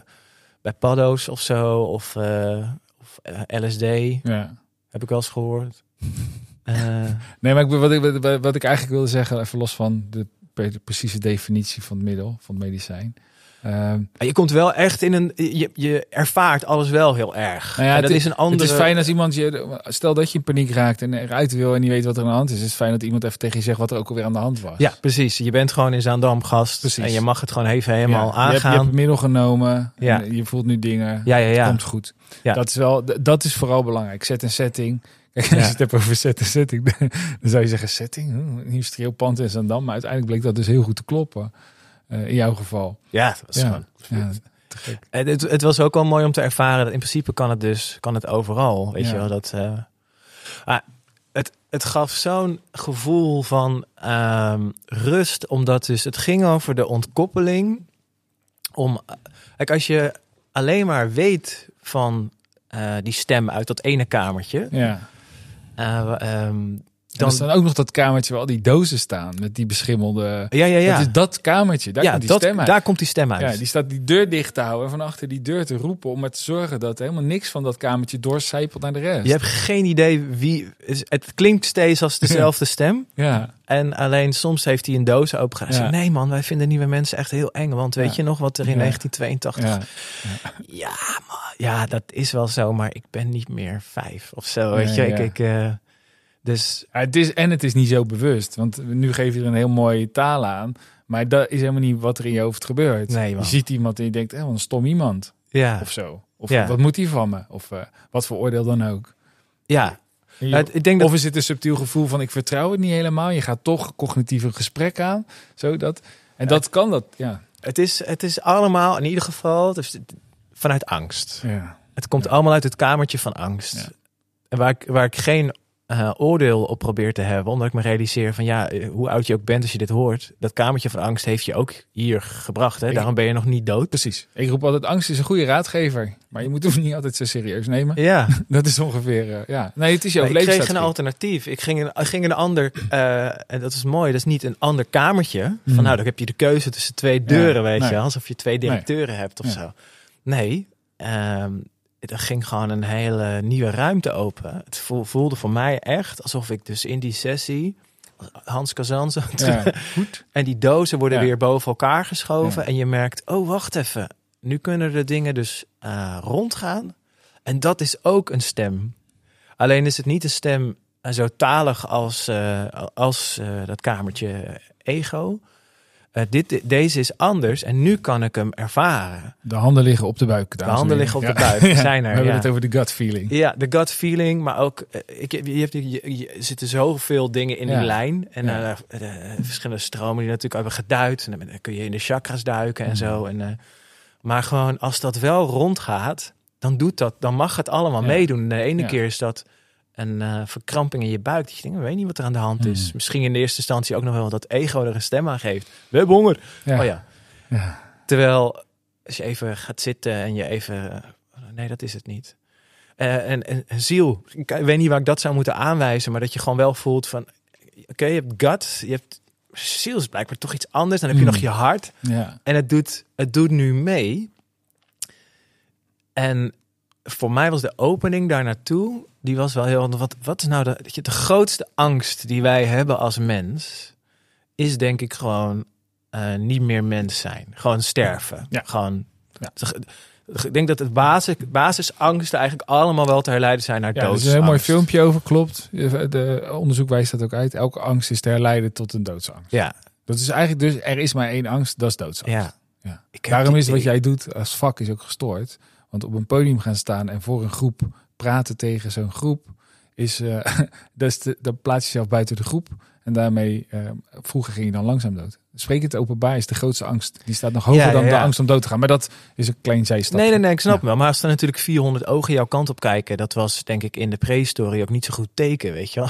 bij paddo's of zo. Of, eh, of eh, LSD. Ja. Heb ik wel eens gehoord. (laughs) Eh, Nee, maar ik, wat, ik, wat, ik eigenlijk wilde zeggen, even los van de, pre- precieze definitie van het middel, van het medicijn. Ehm, je komt wel echt in een. Je, je ervaart alles wel heel erg. Nou ja, en dat het- is een andere. Het is fijn als iemand je, stel dat je in paniek raakt en eruit wil en niet weet wat er aan de hand is. Het is fijn dat iemand even tegen je zegt wat er ook alweer aan de hand was. Ja, precies. Je bent gewoon in Zaandam gast. Precies. En je mag het gewoon even helemaal Ja, je hebt, je aangaan. hebt het middel genomen. Ja. Je voelt nu dingen. ja, ja, Het ja. komt goed. Ja. Dat is wel, dat is vooral belangrijk. Zet een setting. Kijk, als je het hebt over set en setting, (laughs) dan zou je zeggen setting, hm, een industrieel pand in Zandam. Maar uiteindelijk bleek dat dus heel goed te kloppen. Eh, in jouw geval. Ja, dat was gewoon. En het, het was ook wel mooi om te ervaren dat in principe kan het dus kan het overal. Weet je wel dat. ah, het, het gaf zo'n gevoel van ehm, rust, omdat dus het ging over de ontkoppeling. Om, kijk, als je alleen maar weet van eh, die stem uit dat ene kamertje, Ja. eh, ehm, Dan dan. ook nog dat kamertje waar al die dozen staan met die beschimmelde. Ja, ja, ja. Dat is dat kamertje. Daar ja, komt die dat, stem uit. daar komt die stem uit. Ja, die staat die deur dicht te houden en van achter die deur te roepen om er te zorgen dat helemaal niks van dat kamertje doorcijpelt naar de rest. Je hebt geen idee wie. Het klinkt steeds als dezelfde (laughs) stem. Ja, En alleen soms heeft hij een doos opengedaan. Ja. Nee man, wij vinden nieuwe mensen echt heel eng. Want weet Ja. je nog wat er in Ja. 1982... Ja. man, ja, dat is wel zo. Maar ik ben niet meer vijf of zo. Weet je, ik... ik eh, dus Ja, het is, en het is niet zo bewust. Want nu geef je er een heel mooie taal aan. Maar dat is helemaal niet wat er in je hoofd gebeurt. Nee, je ziet iemand en je denkt, eh, wat een stom iemand. ja, Of zo. Of Ja. wat moet hij van me? Of eh, wat voor oordeel dan ook. ja. Je- ik denk dat... Of is het een subtiel gevoel van ik vertrouw het niet helemaal. Je gaat toch cognitief een gesprek aan. Zo dat. En dat kan dat, ja. Het is, het is allemaal, in ieder geval, dus vanuit angst. ja. Het komt allemaal uit het kamertje van angst. En waar ik, waar ik geen eh, oordeel op probeer te hebben, omdat ik me realiseer van ja, eh, hoe oud je ook bent als je dit hoort, dat kamertje van angst heeft je ook hier gebracht. Hè? Ik- Daarom ben je nog niet dood. Precies. Ik roep altijd, angst is een goede raadgever. Maar je moet hem niet altijd zo serieus nemen. Ja, (laughs) Dat is ongeveer, eh, ja. Nee, het is jouw ik kreeg een alternatief. Ik ging een, ik ging een ander, en dat is mooi, dat is niet een ander kamertje. Van Hmm. nou, dan heb je de keuze tussen twee deuren, weet nee. je, alsof je twee directeuren hebt of Ja. zo. Nee, ehm, er ging gewoon een hele nieuwe ruimte open. Het voel- voelde voor mij echt alsof ik dus in die sessie, Hans Kazan zo Ja. (laughs) en die dozen worden Ja. weer boven elkaar geschoven. Ja. En je merkt, oh wacht even. Nu kunnen de dingen dus eh, rondgaan. En dat is ook een stem. Alleen is het niet een stem eh, zo talig als, eh, als dat kamertje ego. Eh, dit, deze is anders en nu kan ik hem ervaren. De handen liggen op de buik. De handen liggen op de buik. (laughs) Ja. zijn We er. hebben ja. het over de gut feeling. Ja, de gut feeling, maar ook, eh, ik, je hebt, je, je- er zitten zoveel dingen in Ja. die lijn. En eh, verschillende stromen die natuurlijk hebben geduid. En dan kun je in de chakras duiken en zo. En, maar gewoon, als dat wel rondgaat, dan doet dat, dan mag het allemaal meedoen. De ene keer is dat een eh, verkramping in je buik. Dat je denkt, weet niet wat er aan de hand is. Mhm. Misschien in de eerste instantie ook nog wel dat ego er een stem aan geeft. We hebben honger. Ja. Oh ja. Ja. Terwijl als je even gaat zitten en je even... Nee, dat is het niet. Eh, en, en, en ziel, ik weet niet waar ik dat zou moeten aanwijzen, maar dat je gewoon wel voelt van... Oké, je hebt gut, je hebt... Ziel is blijkbaar toch iets anders. Dan heb je Mm. nog je hart. Ja. En het doet, het doet nu mee. En voor mij was de opening daar naartoe, die was wel heel. Wat, wat is nou de, dat je, de grootste angst die wij hebben als mens? Is denk ik gewoon eh, niet meer mens zijn. Gewoon sterven. Ja. Gewoon. Ja. Ik denk dat het basis, basisangsten eigenlijk allemaal wel te herleiden zijn naar Ja, dood. er is een heel mooi filmpje over, klopt. De onderzoek wijst dat ook uit. Elke angst is te herleiden tot een doodsangst. Ja, Dat is eigenlijk dus, er is maar één angst, dat is doodsangst. ja. Ja. Daarom die- is wat jij doet als vak is ook gestoord. Want op een podium gaan staan en voor een groep praten tegen zo'n groep, is, eh (laughs) dat dan plaats je jezelf buiten de groep. En daarmee, eh, vroeger ging je dan langzaam dood. Spreken het openbaar is de grootste angst. Die staat nog hoger Ja, dan ja, de angst om dood te gaan. Maar dat is een klein zijstap. Nee, nee, nee, ik snap wel. Maar als er natuurlijk 400 ogen jouw kant op kijken, dat was denk ik in de prehistorie ook niet zo goed teken, weet je wel.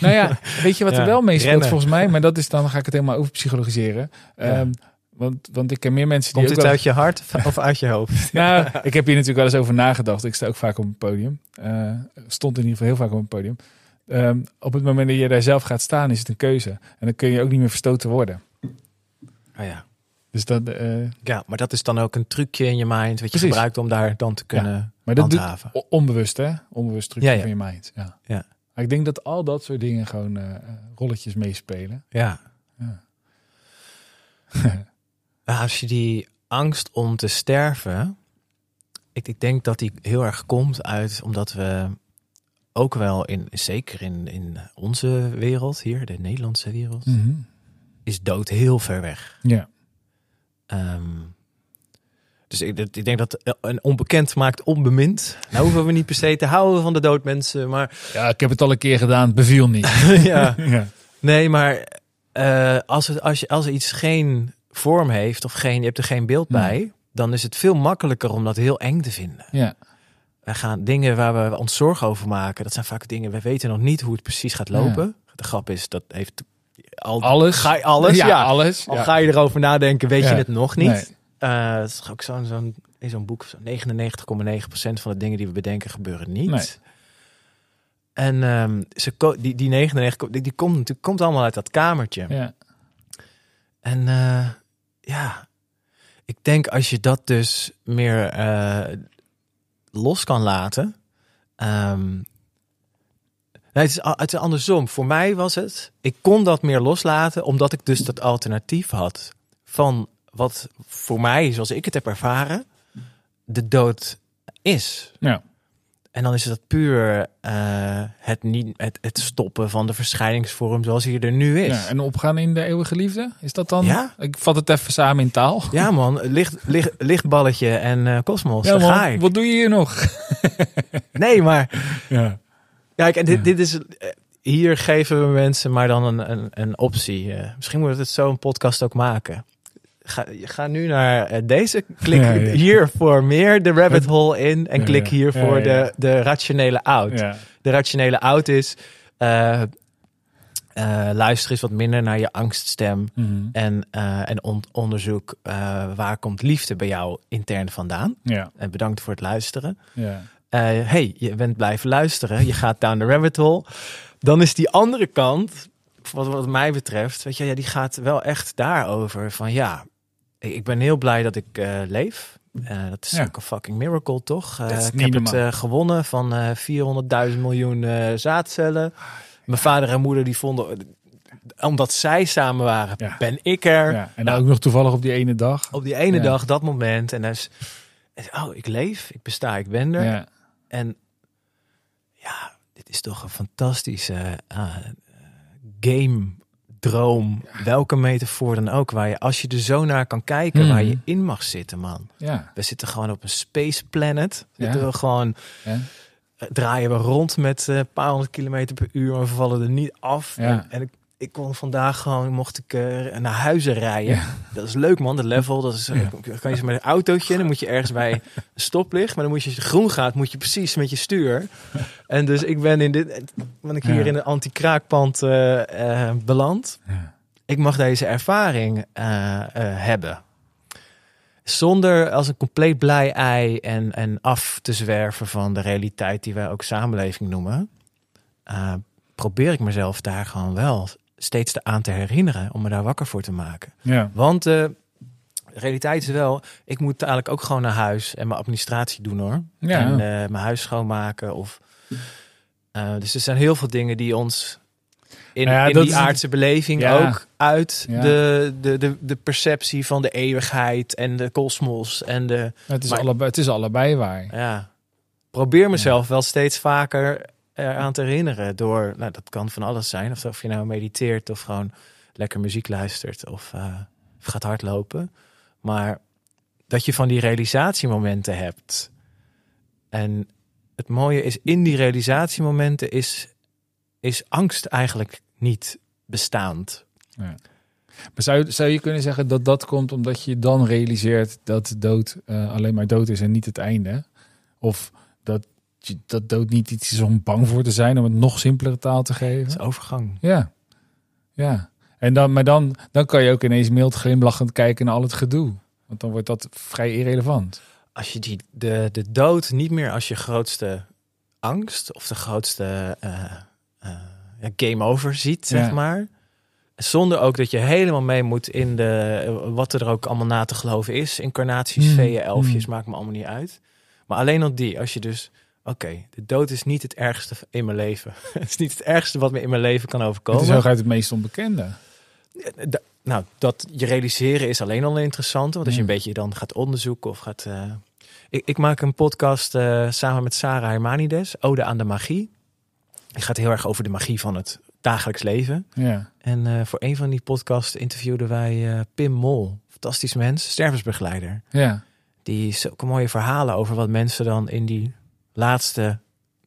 Nou ja, weet je wat er (laughs) wel meespeelt volgens mij? Maar (laughs) dat is dan, dan ga ik het helemaal over psychologiseren. Ehm, want, want ik ken meer mensen die Komt wel- uit je hart of uit je hoofd? (laughs) Nou, ik heb hier natuurlijk wel eens over nagedacht. Ik sta ook vaak op een podium. Eh, stond in ieder geval heel vaak op een podium. Ehm, op het moment dat je daar zelf gaat staan, is het een keuze. En dan kun je ook niet meer verstoten worden. Oh ja. Dus dat, eh, ja, maar dat is dan ook een trucje in je mind wat je Precies. gebruikt om daar dan te kunnen maar dat doet handhaven. o- onbewust, hè? Onbewust trucje Ja, ja. van je mind. Ja. Ja. Maar ik denk dat al dat soort dingen gewoon eh, rolletjes meespelen. Ja. Ja. (laughs) Maar Als je die angst om te sterven, ik, ik denk dat die heel erg komt uit omdat we ook wel in, zeker in, in onze wereld hier, de Nederlandse wereld, Mhm. is dood heel ver weg. Ja. Ehm, dus ik, ik denk dat een onbekend maakt onbemind. Nou hoeven we niet per se te houden van de dood mensen, maar ja, ik heb het al een keer gedaan. Beviel niet. (laughs) ja. (laughs) ja. Nee, maar eh, als, het, als, je, als iets geen vorm heeft of geen, je hebt er geen beeld Nee. bij, dan is het veel makkelijker om dat heel eng te vinden. ja. Wij gaan dingen waar we ons zorgen over maken, dat zijn vaak dingen, we weten nog niet hoe het precies gaat lopen. De grap is, dat heeft al, Alles. Ga je alles? Ja, alles. Al Ja. ga je erover nadenken, weet je het nog niet. Nee. Eh, het is ook zo'n zo'n in zo'n boek, zo'n 99,9% van de dingen die we bedenken gebeuren niet. Nee. En ehm, ze die, die 99, die, die komt natuurlijk komt allemaal uit dat kamertje. Ja. En eh, ja, ik denk als je dat dus meer eh, los kan laten. nee, het, is, het is andersom. Voor mij was het, ik kon dat meer loslaten omdat ik dus dat alternatief had van wat voor mij, zoals ik het heb ervaren, de dood is. Ja. En dan is het puur eh, het, niet, het, het stoppen van de verschijningsvorm zoals hij er nu is. Ja, en opgaan in de eeuwige liefde? Is dat dan? Ja. Ik vat het even samen in taal. Ja man, licht, licht, lichtballetje en eh kosmos, Ja, ga ik. wat doe je hier nog? (laughs) Nee, maar Ja. kijk, en dit, dit is, eh, hier geven we mensen maar dan een, een, een optie. Eh, misschien moet het zo een podcast ook maken. Ga, ga nu naar eh, deze, klik Ja, ja. hier voor meer de rabbit hole in en klik hier voor. De, de rationele out. De rationele out is, eh, eh, luister eens wat minder naar je angststem. Mhm. En, en on- onderzoek waar komt liefde bij jou intern vandaan. ja. En bedankt voor het luisteren. Ja. Hey, je bent blijven luisteren. Je gaat down the rabbit hole. Dan is die andere kant, wat, wat mij betreft, weet je, ja, die gaat wel echt daarover. Van ja, ik, ben heel blij dat ik eh, leef. Eh, dat is Ja. ook een fucking miracle, toch? Eh, ik heb het normaal. gewonnen van eh 400.000 miljoen zaadcellen. Mijn vader en moeder die vonden, omdat zij samen waren, Ja. ben ik er. ja. En Nou, ook nog toevallig op die ene dag. op die ene dag, dat moment. En dan is, oh, ik leef, ik besta, ik ben er. Ja. En ja, dit is toch een fantastische game, droom, welke metafoor dan ook. Waar je, als je er zo naar kan kijken, waar je in mag zitten, man. Ja. We zitten gewoon op een space planet. Ja. Zitten we gewoon, Ja. eh, draaien we rond met eh, een paar honderd kilometer per uur, maar we vallen er niet af. Ja. En, en ik, kon vandaag gewoon, mocht ik eh, naar huizen rijden. Dat is leuk man, de level. Dat is, eh, kan je met een autootje, dan moet je ergens bij een stoplicht. Maar dan moet je, als je groen gaat, moet je precies met je stuur. En dus ik ben in dit, ben ik hier Ja. in een anti-kraakpand eh, beland. Ja. Ik mag deze ervaring hebben. Zonder als een compleet blij ei en, en af te zwerven van de realiteit die wij ook samenleving noemen. probeer ik mezelf daar gewoon wel steeds te aan te herinneren om me daar wakker voor te maken. Ja. Want eh, de realiteit is wel, ik moet eigenlijk ook gewoon naar huis en mijn administratie doen hoor. Ja. En eh, mijn huis schoonmaken. Of, eh, dus er zijn heel veel dingen die ons in, Nou ja, in die aardse beleving Ja. ook uit Ja. de, de, de, de perceptie van de eeuwigheid en de kosmos. En de, Het, is Maar- allebei, het is allebei waar. ja, probeer mezelf wel steeds vaker eraan te herinneren. Door, nou, dat kan van alles zijn. Of, of je nou mediteert of gewoon lekker muziek luistert of, of gaat hardlopen. Maar dat je van die realisatiemomenten hebt. En het mooie is, in die realisatiemomenten is, is angst eigenlijk niet bestaand. Maar zou, zou je kunnen zeggen dat dat komt omdat je dan realiseert dat dood eh, alleen maar dood is en niet het einde? Of dat, dat dood niet iets is om bang voor te zijn, om het nog simpelere taal te Het is geven? overgang. Ja, ja. En dan, maar dan, dan kan je ook ineens mild glimlachend kijken naar al het gedoe. Want dan wordt dat vrij irrelevant. als je die, de, de dood niet meer als je grootste angst of de grootste eh, eh, game over ziet, zeg maar. Zonder ook dat je helemaal mee moet in de, wat er ook allemaal na te geloven is. Incarnaties, Hmm. veeën, elfjes, Hmm. maakt me allemaal niet uit. Maar alleen op die, als je dus, oké, de dood is niet het ergste in mijn leven. (laughs) het is niet het ergste wat me in mijn leven kan overkomen. Het is hooguit het meest onbekende. Da- nou, dat je realiseren is alleen al interessant. Want als je een beetje dan gaat onderzoeken of gaat... eh, Ik, ik maak een podcast eh, samen met Sarah Hermanides, Ode aan de Magie. Die gaat heel erg over de magie van het dagelijks leven. Ja. En eh, voor een van die podcasts interviewden wij eh, Pim Mol. Fantastisch mens, stervensbegeleider. Ja. Die zulke mooie verhalen over wat mensen dan in die laatste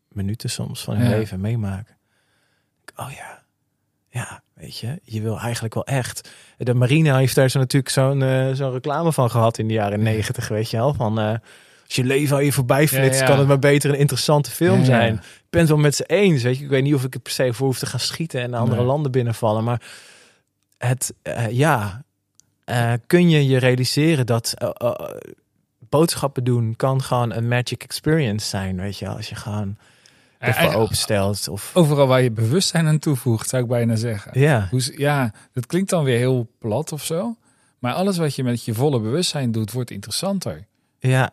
minuten soms van hun Ja. leven meemaken. Oh ja, ja, weet je, je wil eigenlijk wel echt. De marine heeft daar zo natuurlijk zo'n eh, zo'n reclame van gehad in de jaren negentig, weet je wel. Van eh, als je leven al je voorbij flitst, Ja, kan het maar beter een interessante film zijn. Ik ben het wel met ze eens, weet je. Ik weet niet of ik er per se voor hoef te gaan schieten en andere Nee. landen binnenvallen, maar het, eh, ja, kun je je realiseren dat boodschappen doen kan gewoon een magic experience zijn, weet je. Als je gewoon ervoor En- openstelt of... Overal waar je bewustzijn aan toevoegt, zou ik bijna zeggen. Ja, Hoe, ja, dat klinkt dan weer heel plat of zo. Maar alles wat je met je volle bewustzijn doet, wordt interessanter. ja,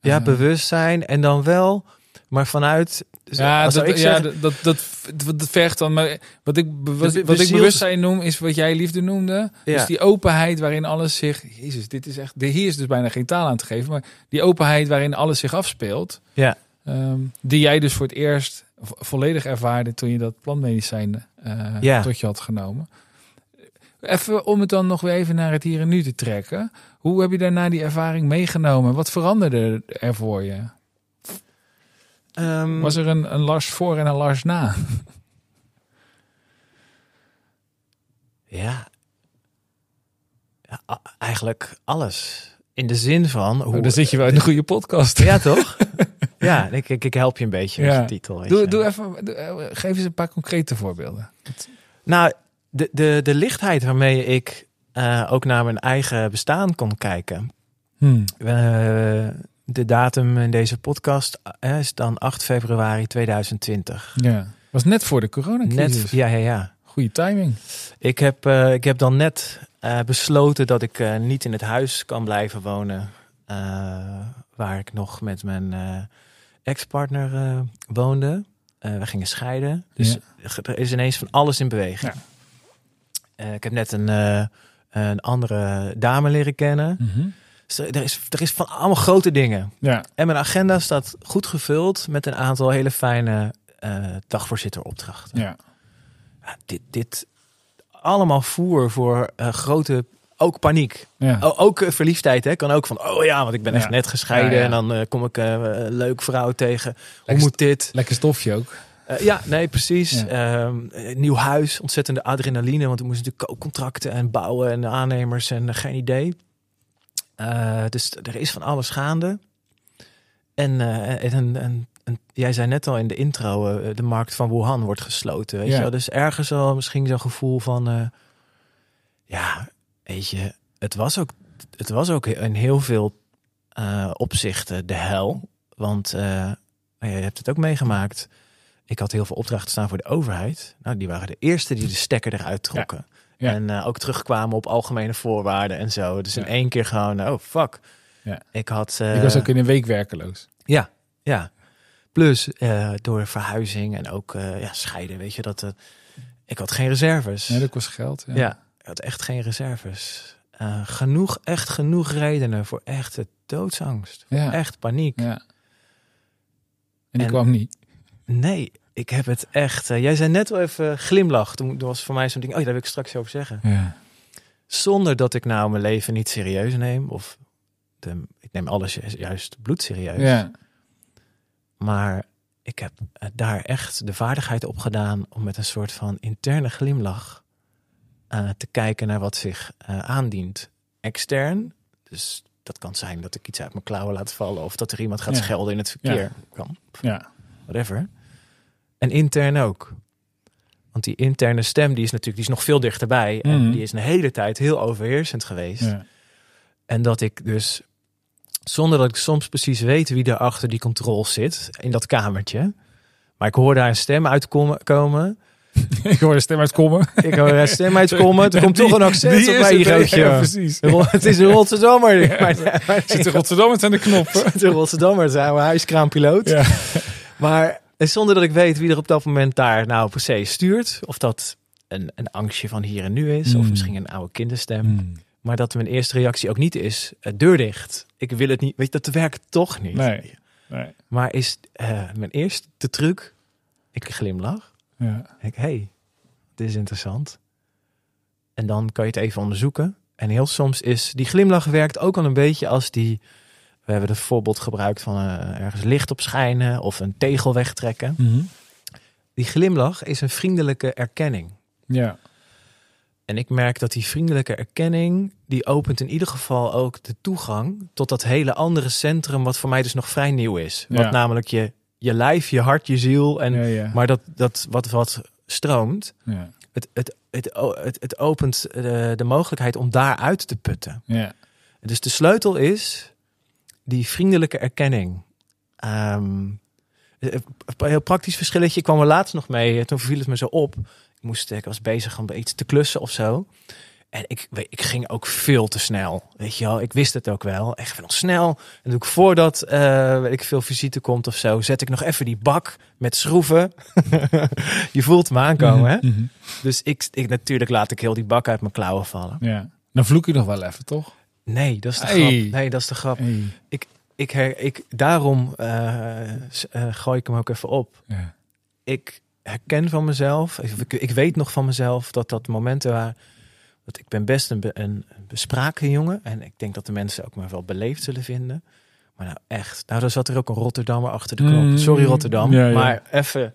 ja, Eh, bewustzijn en dan wel, maar vanuit... dus Ja, dat, ja dat, dat, dat, vergt dan. Maar wat ik, wat, De- de wat ik bewustzijn noem, is wat jij liefde noemde. Ja. Dus die openheid waarin alles zich. Jezus, dit is echt. Hier is dus bijna geen taal aan te geven. Maar die openheid waarin alles zich afspeelt. Ja. ehm, die jij dus voor het eerst vo- volledig ervaarde toen je dat plantmedicijn eh, Ja. tot je had genomen. Even om het dan nog weer even naar het hier en nu te trekken. Hoe heb je daarna die ervaring meegenomen? Wat veranderde er voor je? Ehm, Was er een, een Lars voor en een Lars na? ja. eigenlijk alles. In de zin van... Hoe, Oh, dan zit je wel in een goede podcast. Ja, toch? (laughs) ja, ik, ik, ik help je een beetje met Ja. de titel. Doe, je. doe even, doe- eh, geef eens een paar concrete voorbeelden. Nou, de, de, de lichtheid waarmee ik eh, ook naar mijn eigen bestaan kon kijken. Hmm. Eh, de datum in deze podcast eh, is dan 8 februari 2020. Ja, was net voor de coronacrisis. Net, ja, ja, ja. Goede timing. Ik heb, eh, ik heb dan net eh, besloten dat ik niet in het huis kan blijven wonen. waar ik nog met mijn ex-partner woonde. We gingen scheiden. Dus er is ineens van alles in beweging. Ja. Ik heb net een, een andere dame leren kennen. Mhm. Er, is, er is van allemaal grote dingen. Ja, En mijn agenda staat goed gevuld met een aantal hele fijne eh dagvoorzitteropdrachten. ja. Ja, dit, dit allemaal voer voor eh, grote, ook paniek. ja. O- ook eh, verliefdheid, hè? Kan ook van, oh ja, want ik ben Ja. echt net gescheiden en dan kom ik een leuke vrouw tegen. Hoe moet dit? Lekker stofje ook. Ja, nee, precies. Ja. Ehm, eh, nieuw huis, ontzettende adrenaline, want we moesten natuurlijk koopcontracten en bouwen en aannemers en geen idee. Eh, dus er is van alles gaande. En, eh, en, en, en, en jij zei net al in de intro, eh, de markt van Wuhan wordt gesloten. Weet Ja. je wel? Dus ergens al misschien zo'n gevoel van, ja, weet je, het was ook, het was ook in heel veel opzichten de hel. Want nou je hebt het ook meegemaakt. Ik had heel veel opdrachten staan voor de overheid. Nou, die waren de eerste die de stekker eruit trokken. Ja. En eh, ook terugkwamen op algemene voorwaarden en zo. Dus in één keer gewoon, oh fuck. Ja. Ik had... eh, ik was ook in een week werkeloos. Ja, ja. Plus eh, door verhuizing en ook ja, scheiden, weet je dat. ik had geen reserves. Nee, dat kost geld. Ja. ja. ik had echt geen reserves. Genoeg, echt genoeg redenen voor echte doodsangst. Ja. Echt paniek. Ja. En die En- kwam niet. Nee, ik heb het echt. eh, jij zei net wel even glimlach. Toen dat was voor mij zo'n ding. Oh, ja, daar wil ik straks over zeggen. Ja. Zonder dat ik nou mijn leven niet serieus neem. Of de, ik neem alles ju- juist bloedserieus. Ja. Maar ik heb eh, daar echt de vaardigheid op gedaan om met een soort van interne glimlach eh, te kijken naar wat zich aandient. Extern, dus dat kan zijn dat ik iets uit mijn klauwen laat vallen of dat er iemand gaat Ja. schelden in het verkeer. Kan, Ja. whatever. En intern ook. Want die interne stem die is natuurlijk die is nog veel dichterbij en Mhm. die is een hele tijd heel overheersend geweest. Ja. En dat ik dus, zonder dat ik soms precies weet wie er achter die controle zit, in dat kamertje. Maar ik hoor daar een stem uitkomen. Komen. (laughs) ik hoor de stem uitkomen. Ik hoor een stem uitkomen. Er komt (laughs) toch een accent op is mij, het, Igootje. Ja, precies. Het is een Rotterdammer. Ja. Maar, (laughs) maar, Zit in Rotterdam met aan de knoppen. Een Rotterdammer, zijn we huiskraampiloot. Maar en zonder dat ik weet wie er op dat moment daar nou per se stuurt. Of dat een, een angstje van hier en nu is. Of Mm. misschien een oude kinderstem. Hmm. Maar dat mijn eerste reactie ook niet is, eh, deur dicht. Ik wil het niet, weet je, dat werkt toch niet. Nee. Nee. Maar is eh, mijn eerste truc, ik glimlach. Ja. Ik, hey, dit is interessant. En dan kan je het even onderzoeken. En heel soms is die glimlach werkt ook al een beetje als die. We hebben het voorbeeld gebruikt van eh, ergens licht op schijnen of een tegel wegtrekken. Mhm. Die glimlach is een vriendelijke erkenning. Ja. En ik merk dat die vriendelijke erkenning, die opent in ieder geval ook de toegang tot dat hele andere centrum, wat voor mij dus nog vrij nieuw is. Ja. Wat namelijk je, je lijf, je hart, je ziel. En, ja, ja. Maar dat, dat wat, wat stroomt, ja. het, het, het, het, het opent de, de mogelijkheid om daaruit te putten. Ja. Dus de sleutel is die vriendelijke erkenning. Ehm, een heel praktisch verschilletje. Ik kwam er laatst nog mee. Toen viel het me zo op. Ik moest, ik was bezig om iets te klussen of zo. En ik, ik ging ook veel te snel. Weet je wel, ik wist het ook wel. Echt nog snel. En doe ik voordat eh, weet ik veel visite komt of zo, zet ik nog even die bak met schroeven. (laughs) je voelt me aankomen, hè? Mhm. Dus ik, ik, natuurlijk laat ik heel die bak uit mijn klauwen vallen. Ja. Dan vloek je nog wel even, toch? Nee, dat is de Hey. grap. Nee, dat is de grap. Hey. Ik, her, ik, daarom eh, eh, gooi ik hem ook even op. Ja. Ik herken van mezelf, ik, ik weet nog van mezelf dat dat momenten waren. Dat ik ben best een, be- een bespraken jongen. En ik denk dat de mensen ook me wel beleefd zullen vinden. Maar nou echt, nou dan zat er ook een Rotterdammer achter de knop. Mm. Sorry Rotterdam, Ja, ja. maar even,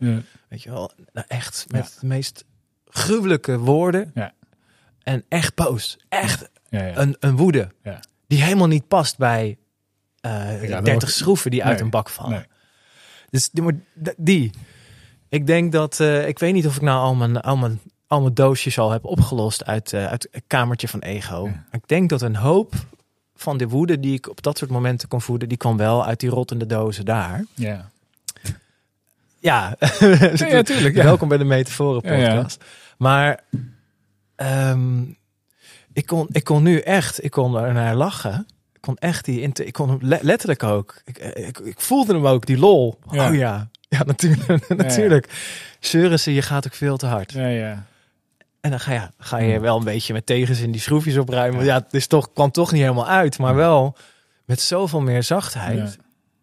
weet je wel, nou echt met de meest gruwelijke woorden. Ja. En echt boos, echt. Een, een woede. Ja. Die helemaal niet past bij eh Ja, dat 30 wordt- schroeven die uit Nee, een bak vallen. nee. Dus die, die. Ik denk dat, eh, ik weet niet of ik nou al mijn, al mijn, al mijn doosjes al heb opgelost uit, eh, uit het kamertje van ego. Ja. Ik denk dat een hoop van de woede die ik op dat soort momenten kon voeden, die kwam wel uit die rottende dozen daar. Ja. Ja, Ja, ja, tuurlijk. (laughs) Ja. welkom bij de Metaforen podcast. Maar ehm, ik, kon, ik kon nu echt, ik kon er naar lachen. Ik kon echt die, ik kon hem le- letterlijk ook. Ik, ik, ik voelde hem ook, die lol. Ja. Oh ja, ja natuurlijk. (laughs) natuurlijk. Zeuren ze, je gaat ook veel te hard. Ja, ja. En dan ga je, ga je wel een beetje met tegenzin die schroefjes opruimen. Ja, het is toch, kwam toch niet helemaal uit. Maar wel met zoveel meer zachtheid.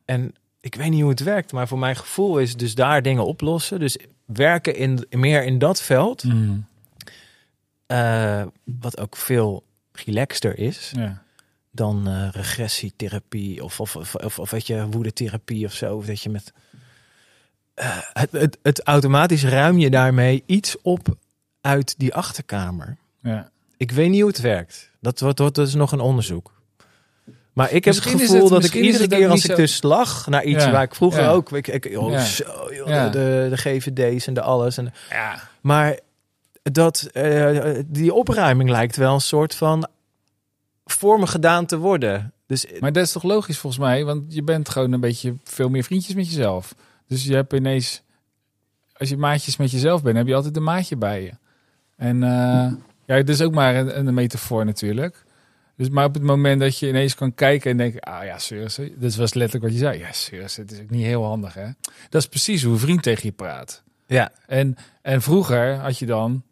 En ik weet niet hoe het werkt, maar voor mijn gevoel is dus daar dingen oplossen. Dus werken in, meer in dat veld, Mhm. Eh, wat ook veel relaxter is Ja. dan eh, regressietherapie of, of, of, of, of weet je, woedetherapie of zo. Of dat je met eh, het, het, het automatisch ruim je daarmee iets op uit die achterkamer. Ja. Ik weet niet hoe het werkt. Dat, wordt dat is nog een onderzoek. Maar ik heb Misschien het gevoel het- dat ik iedere keer als ik dus lag naar iets Ja, waar ik vroeger ja. ook... Ik, ik, oh, zo, joh, Ja. de, de GVD's en de alles. En, ja. maar dat, eh, die opruiming lijkt wel een soort van voor me gedaan te worden. Dus Maar dat is toch logisch volgens mij? Want je bent gewoon een beetje veel meer vriendjes met jezelf. Dus je hebt ineens... Als je maatjes met jezelf bent, heb je altijd een maatje bij je. En eh, ja, het is ook maar een, een metafoor natuurlijk. Dus maar op het moment dat je ineens kan kijken en denken... Ah ja, serieus. Dat was letterlijk wat je zei. Ja, serieus. Het is ook niet heel handig, hè? Dat is precies hoe een vriend tegen je praat. ja, En, en vroeger had je dan...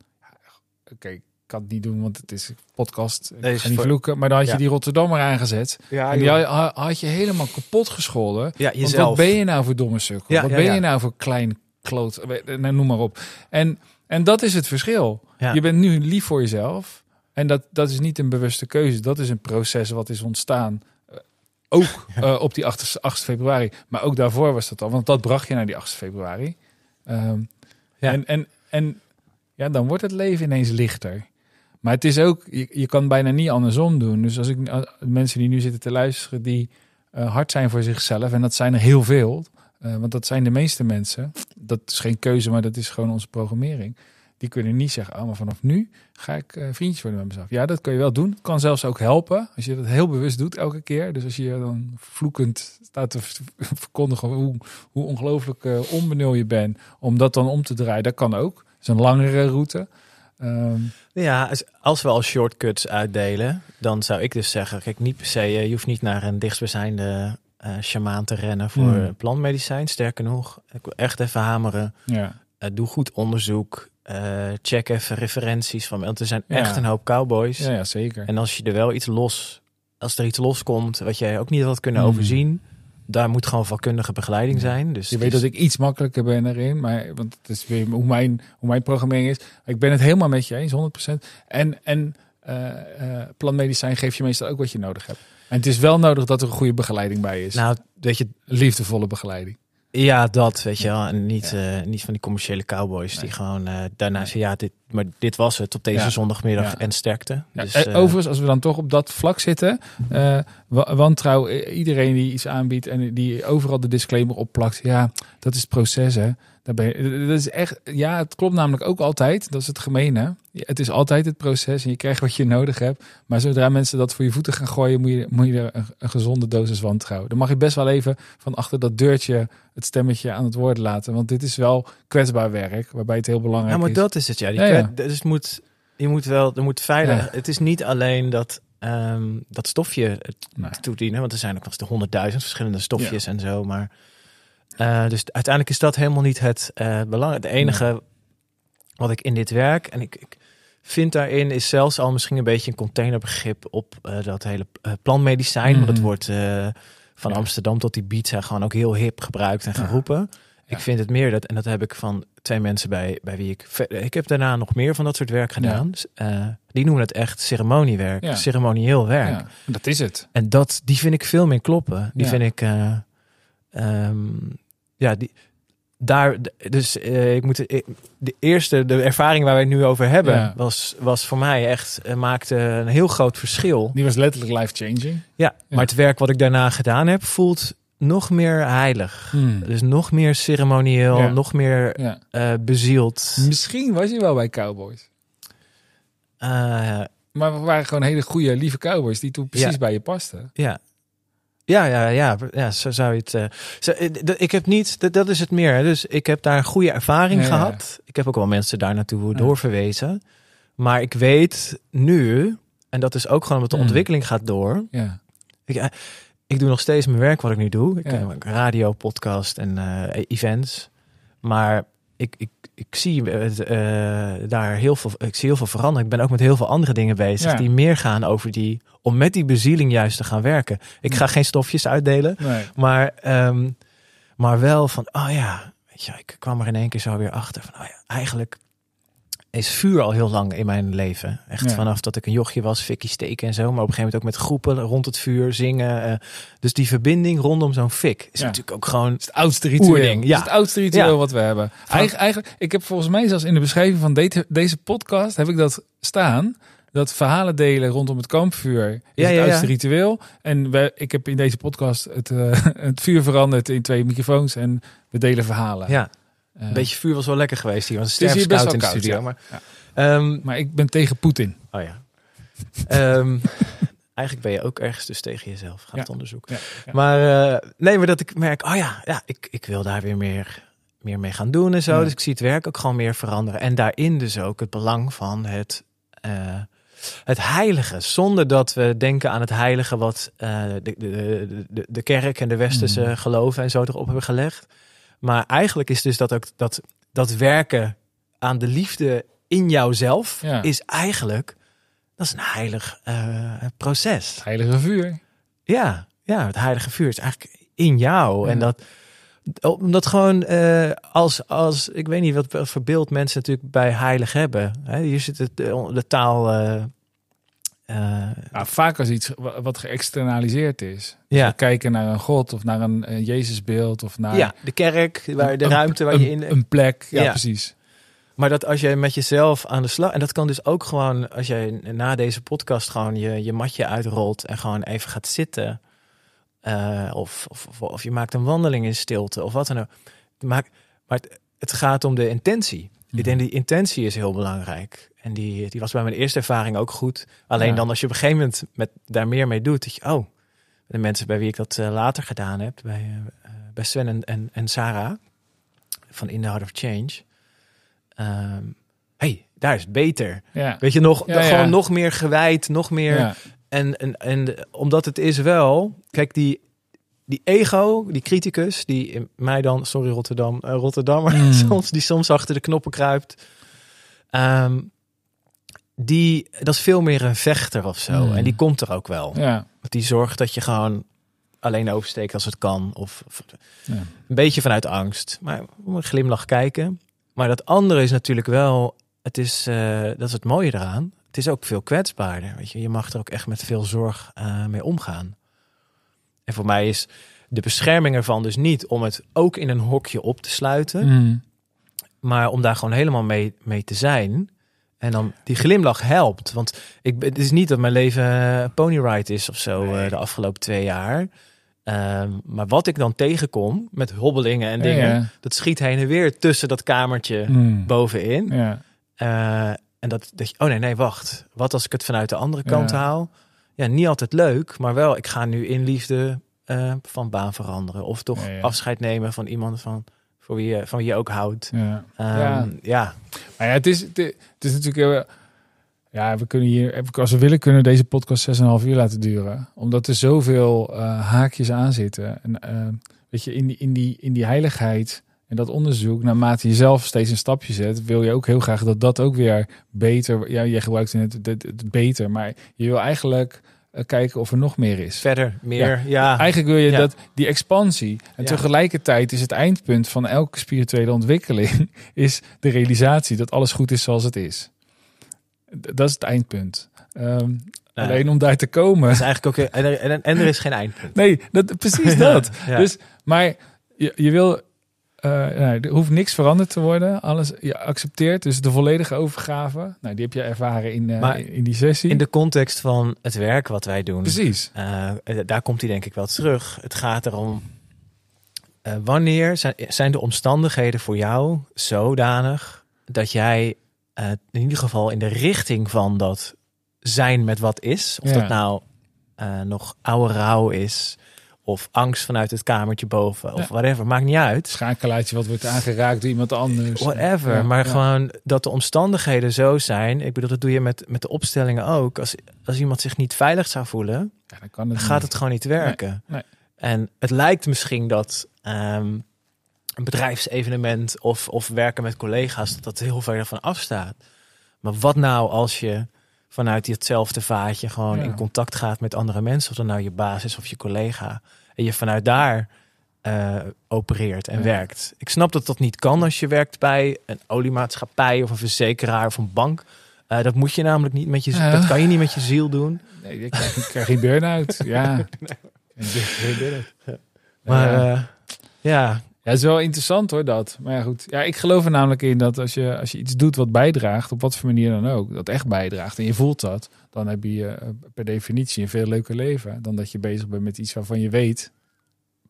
Oké, ik kan het niet doen, want het is podcast. Ik Nee, is ga niet voor- vloeken. Maar dan had je Ja. die Rotterdammer aangezet. ja, En die had, had je helemaal kapot gescholden. ja Want wat ben je nou voor domme sukkel? Ja, wat ben je nou voor klein kloot? Nou, noem maar op. En, en dat is het verschil. Je bent nu lief voor jezelf. En dat, dat is niet een bewuste keuze. Dat is een proces wat is ontstaan. Eh, Ook (laughs) eh, op die 8, 8 februari. Maar ook daarvoor was dat al. Want dat bracht je naar die 8 februari. Ehm, Ja. En, en, en ja, dan wordt het leven ineens lichter. Maar het is ook, je, je kan bijna niet andersom doen. Dus als ik als mensen die nu zitten te luisteren, die eh, hard zijn voor zichzelf, en dat zijn er heel veel, eh, want dat zijn de meeste mensen. Dat is geen keuze, maar dat is gewoon onze programmering. Die kunnen niet zeggen, oh, maar vanaf nu ga ik eh, vriendjes worden met mezelf. Ja, dat kun je wel doen. Kan zelfs ook helpen als je dat heel bewust doet elke keer. Dus als je dan vloekend staat te (laughs) verkondigen hoe, hoe ongelooflijk eh, onbenul je bent, om dat dan om te draaien, dat kan ook. Is een langere route. Ehm, Ja, als- we al shortcuts uitdelen, dan zou ik dus zeggen: kijk, niet per se, eh, je hoeft niet naar een dichtstbijzijnde eh shamaan te rennen voor Hmm. plantmedicijn. Sterker nog, ik wil echt even hameren. ja. doe goed onderzoek. check even referenties van, want er zijn Ja. echt een hoop cowboys. Ja, ja, zeker. En als je er wel iets los, als er iets loskomt wat jij ook niet had kunnen Hmm. overzien, daar moet gewoon vakkundige begeleiding zijn. Dus je weet is- dat ik iets makkelijker ben erin, maar want het is weer hoe mijn, hoe mijn programmering is. Ik ben het helemaal met je eens, 100%. En, en eh, planmedicijn geeft je meestal ook wat je nodig hebt. En het is wel nodig dat er een goede begeleiding bij is. Nou, weet je, Liefdevolle begeleiding. Ja, dat weet je wel. En niet, eh, niet van die commerciële cowboys die Nee. gewoon eh, daarna zeggen, ja, dit, maar dit was het op deze Ja. zondagmiddag Ja. en sterkte. Ja, dus, eh, overigens, als we dan toch op dat vlak zitten, eh, wa- wantrouw, iedereen die iets aanbiedt en die overal de disclaimer opplakt, ja, dat is het proces, hè. Daar ben je, dat is echt, ja, het klopt namelijk ook altijd, dat is het gemene. Het is altijd het proces en je krijgt wat je nodig hebt. Maar zodra mensen dat voor je voeten gaan gooien, moet je, moet je er een, een gezonde dosis wantrouwen. Dan mag je best wel even van achter dat deurtje het stemmetje aan het woord laten. Want dit is wel kwetsbaar werk, waarbij het heel belangrijk ja, maar is. dat is het, ja. Die Ja, Dus het moet, je moet wel, er moet veilig. Ja. Het is niet alleen dat, ehm, dat stofje het Nee. toedienen, want er zijn ook nog eens de honderdduizend verschillende stofjes en zo. Maar eh, dus uiteindelijk is dat helemaal niet het eh belang. Het enige wat ik in dit werk en ik, ik vind daarin is zelfs al misschien een beetje een containerbegrip op eh, dat hele planmedicijn. Want het Mhm. wordt van Ja. Amsterdam tot Ibiza gewoon ook heel hip gebruikt en geroepen. Ja. Ik vind het meer dat, en dat heb ik van twee mensen bij, bij wie ik. Ik heb daarna nog meer van dat soort werk gedaan. Die noemen het echt ceremoniewerk, ceremonieel werk. Dat is het. En dat, die vind ik veel meer kloppen. Die vind ik, eh, ehm, ja, die, daar, dus eh, ik moet, ik- de eerste, de ervaring waar wij het nu over hebben, Ja. was, was voor mij echt, eh, maakte een heel groot verschil. Die was letterlijk life-changing. Ja, Ja. maar het werk wat ik daarna gedaan heb, voelt nog meer heilig. Dus nog meer ceremonieel, Ja. nog meer eh bezield. Misschien was je wel bij Cowboys. Eh, Maar we waren gewoon hele goede, lieve Cowboys die toen precies bij je pasten. Ja. Ja, ja, ja, ja, zo zou je het. zo, d- ik heb niet, dat, dat is het meer. hè. Dus ik heb daar een goede ervaring Ja, ja. gehad. Ik heb ook wel mensen daar naartoe doorverwezen. Maar ik weet nu, en dat is ook gewoon omdat de ontwikkeling gaat door. Ja. Ik, eh, ik doe nog steeds mijn werk wat ik nu doe. Ik radio, podcast en events. Maar ik, ik, ik zie het, eh, daar heel veel, ik zie heel veel veranderen. Ik ben ook met heel veel andere dingen bezig Ja. die meer gaan over die, om met die bezieling juist te gaan werken. Ik Ja. ga geen stofjes uitdelen, Nee. maar, ehm, maar wel van, oh ja, weet je, ik kwam er in één keer zo weer achter van, oh ja, eigenlijk is vuur al heel lang in mijn leven. Echt Ja. vanaf dat ik een jochje was, fikkie steken en zo. Maar op een gegeven moment ook met groepen rond het vuur zingen. eh. dus die verbinding rondom zo'n fik is Ja. natuurlijk ook gewoon... Het oudste ritueel. Het ja. is het oudste ritueel Ja. wat we hebben. Eigen, eigenlijk, ik heb volgens mij zelfs in de beschrijving van deze, deze podcast heb ik dat staan. Dat verhalen delen rondom het kampvuur is Ja, het ja, oudste ja. ritueel. En we, ik heb in deze podcast het, eh, (laughs) het vuur veranderd in twee microfoons en we delen verhalen. Ja, een beetje vuur was wel lekker geweest hier. Want het is hier best in de koud, studio. ja. Maar, Ehm, Maar ik ben tegen Poetin. oh ja. Ehm, (laughs) eigenlijk ben je ook ergens dus tegen jezelf. Ga Ja. het ja. Maar eh, nee, maar dat ik merk, oh ja, ja ik, ik wil daar weer meer, meer mee gaan doen en zo. Dus ik zie het werk ook gewoon meer veranderen. En daarin dus ook het belang van het, eh, het heilige. Zonder dat we denken aan het heilige wat eh, de, de, de, de kerk en de westerse Mhm. geloven en zo erop hebben gelegd. Maar eigenlijk is dus dat ook dat, dat werken aan de liefde in jouzelf Ja. is eigenlijk, dat is een heilig eh, proces. Het heilige vuur. Ja, ja, het heilige vuur is eigenlijk in jou. Ja. En dat, omdat gewoon eh, als, als, ik weet niet wat, voor beeld mensen natuurlijk bij heilig hebben. Hè, hier zit het, de, de taal. eh, Nou, vaak als iets wa- wat geëxternaliseerd is. ja. We kijken naar een god of naar een, eh, Jezusbeeld of naar ja, de kerk, waar de een- ruimte waar een, je in. een plek. Ja, Ja. precies. Maar dat als je met jezelf aan de slag. En dat kan dus ook gewoon als je na deze podcast gewoon je, je matje uitrolt en gewoon even gaat zitten. eh, of, of, of, of je maakt een wandeling in stilte of wat dan ook. Maar, maar het, het gaat om de intentie. Ik denk die intentie is heel belangrijk. En die, die was bij mijn eerste ervaring ook goed. Alleen Ja. dan als je op een gegeven moment met, daar meer mee doet. Dat je, oh, de mensen bij wie ik dat eh, later gedaan heb. Bij, eh, bij Sven en, en, en Sarah. Van In the Heart of Change. Ehm hey, daar is het beter. Ja. Weet je, nog, Ja, gewoon nog meer gewijd, nog meer. En, en, en omdat het is wel, kijk, die, die ego, die criticus, die in mij dan, sorry Rotterdam, eh, Rotterdammer, Mm. (laughs) soms, die soms achter de knoppen kruipt. ehm, die, dat is veel meer een vechter of zo. Mm. En die komt er ook wel. Ja. Die zorgt dat je gewoon alleen oversteekt als het kan. Of, of Ja. een beetje vanuit angst. Maar een glimlach kijken. Maar dat andere is natuurlijk wel, het is, eh, dat is het mooie eraan. Het is ook veel kwetsbaarder. Weet je, je mag er ook echt met veel zorg eh, mee omgaan. En voor mij is de bescherming ervan dus niet om het ook in een hokje op te sluiten. Mm. Maar om daar gewoon helemaal mee, mee te zijn. En dan die glimlach helpt. Want ik, het is niet dat mijn leven ponyride is of zo Nee. eh, de afgelopen twee jaar. Ehm, maar wat ik dan tegenkom met hobbelingen en dingen, Ja, ja. dat schiet heen en weer tussen dat kamertje Mm. bovenin. Ja. Eh, en dat, dat je, oh nee, nee, wacht. Wat als ik het vanuit de andere kant haal? Ja, niet altijd leuk, maar wel, ik ga nu in liefde eh, van baan veranderen. Of toch Ja, ja. afscheid nemen van iemand van, voor wie je, van wie je ook houdt. Ja. Ehm, Ja. ja. Maar ja, het is, het is, het is natuurlijk heel... Ja, we kunnen hier, als we willen, kunnen we deze podcast 6,5 uur laten duren. Omdat er zoveel eh, haakjes aan zitten. En eh, weet je, in die, in, die, in die heiligheid en dat onderzoek, naarmate je zelf steeds een stapje zet, wil je ook heel graag dat dat ook weer beter... Ja, jij gebruikt het, het, beter, maar je wil eigenlijk eh, kijken of er nog meer is. Verder, meer, ja. Eigenlijk wil je Ja. dat die expansie. En Ja. tegelijkertijd is het eindpunt van elke spirituele ontwikkeling (laughs) is de realisatie dat alles goed is zoals het is. Dat is het eindpunt. Ehm, Nou, alleen om daar te komen. Is eigenlijk ook, en, er, en, en er is geen eindpunt. Nee, dat, precies (laughs) dat. Dus, maar je, je wil. Eh, nou, er hoeft niks veranderd te worden. Alles je accepteert. Dus de volledige overgave. Nou, die heb je ervaren in, eh, Maar in die sessie. In de context van het werk wat wij doen, Precies. eh, daar komt hij denk ik wel terug. Het gaat erom, wanneer zijn, zijn de omstandigheden voor jou zodanig dat jij in ieder geval in de richting van dat zijn met wat is, of Ja. dat nou nog oude rouw is, of angst vanuit het kamertje boven, of Ja. whatever, maakt niet uit. Schakelaartje wat wordt aangeraakt door iemand anders. Whatever. Ja, maar ja. gewoon dat de omstandigheden zo zijn. Ik bedoel, dat doe je met, met de opstellingen ook. Als, als iemand zich niet veilig zou voelen, Ja, dan kan het dan gaat niet. het gewoon niet werken. nee. En het lijkt misschien dat ehm, een bedrijfsevenement of, of werken met collega's, dat dat heel ver van afstaat. Maar wat nou als je vanuit hetzelfde vaatje gewoon Ja. in contact gaat met andere mensen, of dat nou je baas is of je collega, en je vanuit daar eh, opereert en Ja. werkt. Ik snap dat dat niet kan als je werkt bij een oliemaatschappij of een verzekeraar of een bank. Eh, dat moet je namelijk niet met je, Ja. dat kan je niet met je ziel doen. Nee, ik krijg, ik krijg geen burn-out. Ja. (laughs) Geen burn-out. Maar Ja. ja, ja het is wel interessant hoor, dat. Maar ja, goed. Ja, ik geloof er namelijk in dat als je, als je iets doet wat bijdraagt, op wat voor manier dan ook, dat echt bijdraagt en je voelt dat, dan heb je eh, per definitie een veel leuker leven dan dat je bezig bent met iets waarvan je weet,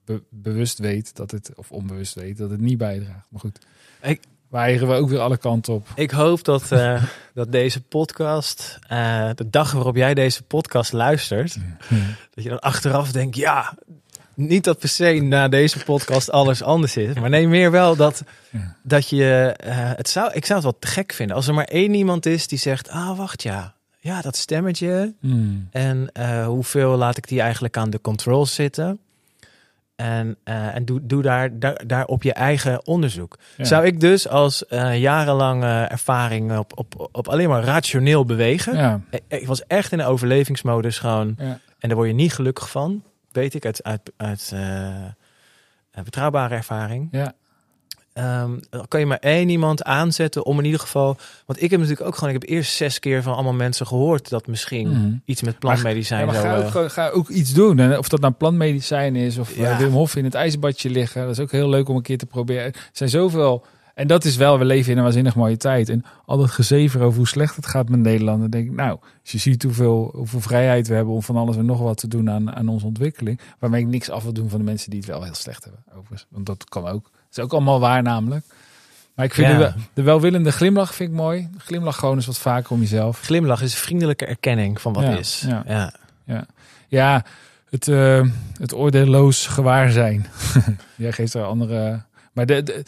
be- bewust weet dat het, of onbewust weet, dat het niet bijdraagt. Maar goed, Ik- we ook weer alle kanten op. ik hoop dat, eh, (laughs) dat deze podcast, eh, de dag waarop jij deze podcast luistert, dat je dan achteraf denkt, ja, niet dat per se na deze podcast alles anders is, maar nee, meer wel dat, Ja. dat je, eh, het zou, ik zou het wel te gek vinden als er maar één iemand is die zegt, ah, wacht ja, ja, dat stemmetje Hmm. en eh, hoeveel laat ik die eigenlijk aan de controls zitten. En, eh, en doe, doe daar, daar, daar op je eigen onderzoek. Ja. Zou ik dus als jarenlange ervaring op, op, op alleen maar rationeel bewegen. Ja, Ik, ik was echt in de overlevingsmodus gewoon. ja. En daar word je niet gelukkig van. Weet ik uit, uit, uit eh, eh, betrouwbare ervaring. ja. Ehm, dan kan je maar één iemand aanzetten om in ieder geval. Want ik heb natuurlijk ook gewoon. Ik heb eerst zes keer van allemaal mensen gehoord dat misschien Mhm. iets met plantmedicijn. Ja, maar zo, ga, ook, eh, ga ook iets doen. En of dat nou plantmedicijn is of Ja. ja. Wim Hof in het ijzerbadje liggen. Dat is ook heel leuk om een keer te proberen. Er zijn zoveel... En dat is wel, we leven in een waanzinnig mooie tijd. En al dat gezever over hoe slecht het gaat met Nederland. Dan denk ik, nou, als je ziet hoeveel, hoeveel vrijheid we hebben om van alles en nog wat te doen aan, aan onze ontwikkeling. Waarmee ik niks af wil doen van de mensen die het wel heel slecht hebben. Overigens. Want dat kan ook. Dat is ook allemaal waar namelijk. Maar ik vind Ja. de, wel- de welwillende glimlach vind ik mooi. Glimlach gewoon eens wat vaker om jezelf. Glimlach is een vriendelijke erkenning van wat Ja, is. ja. ja. Ja, het, eh, het oordeelloos gewaarzijn. (laughs) Jij geeft er andere. Maar de, de-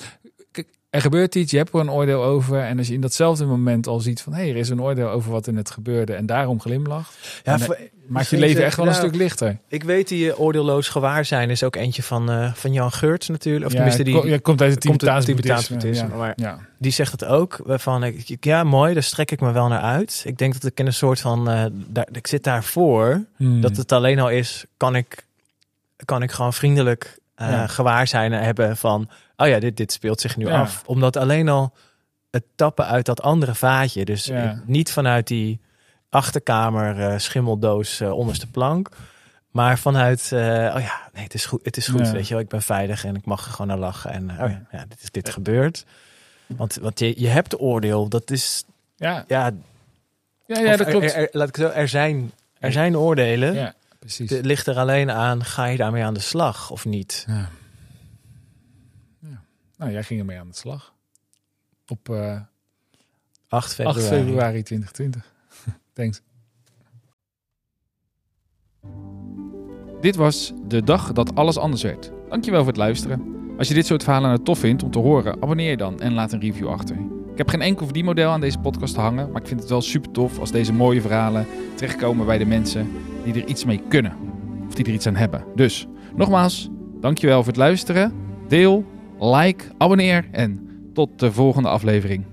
er gebeurt iets, je hebt er een oordeel over. En als je in datzelfde moment al ziet van hé, hey, er is een oordeel over wat er net gebeurde. En daarom glimlacht, Ja, maakt je leven echt wel een stuk lichter. Ik weet die eh, oordeelloos gewaar zijn is ook eentje van, eh, van Jan Geurts natuurlijk. Of ja, tenminste, die, ja, komt uit het Tibetaans het boeddhisme. maar- Ja, die zegt het ook. Waarvan ik, ja, mooi, daar strek ik me wel naar uit. Ik denk dat ik in een soort van, eh, daar, ik zit daarvoor. Hmm. Dat het alleen al is, kan ik, kan ik gewoon vriendelijk eh Ja. gewaarzijn hebben van, oh ja, dit, dit speelt zich nu Ja. af. Omdat alleen al het tappen uit dat andere vaatje, dus Ja. niet vanuit die achterkamer eh, schimmeldoos eh, onderste plank, maar vanuit, eh, oh ja, nee, het is goed, het is goed, Ja. weet je wel, ik ben veilig en ik mag er gewoon naar lachen en oh ja, ja dit is dit gebeurt. Want, want je, je hebt oordeel, dat is, ja, ja, ja, dat klopt. Er, er- laat ik zo, er zijn, er zijn oordelen. ja, precies. Het ligt er alleen aan, ga je daarmee aan de slag of niet? Ja. Nou, jij ging ermee aan de slag. Op eh 8 februari. 8 februari 2020. (laughs) Thanks. Dit was de dag dat alles anders werd. Dankjewel voor het luisteren. Als je dit soort verhalen nou tof vindt om te horen, abonneer je dan en laat een review achter. Ik heb geen enkel verdienmodel aan deze podcast hangen, maar ik vind het wel super tof als deze mooie verhalen terechtkomen bij de mensen die er iets mee kunnen. Of die er iets aan hebben. Dus, nogmaals, dankjewel voor het luisteren. Deel, like, abonneer en tot de volgende aflevering.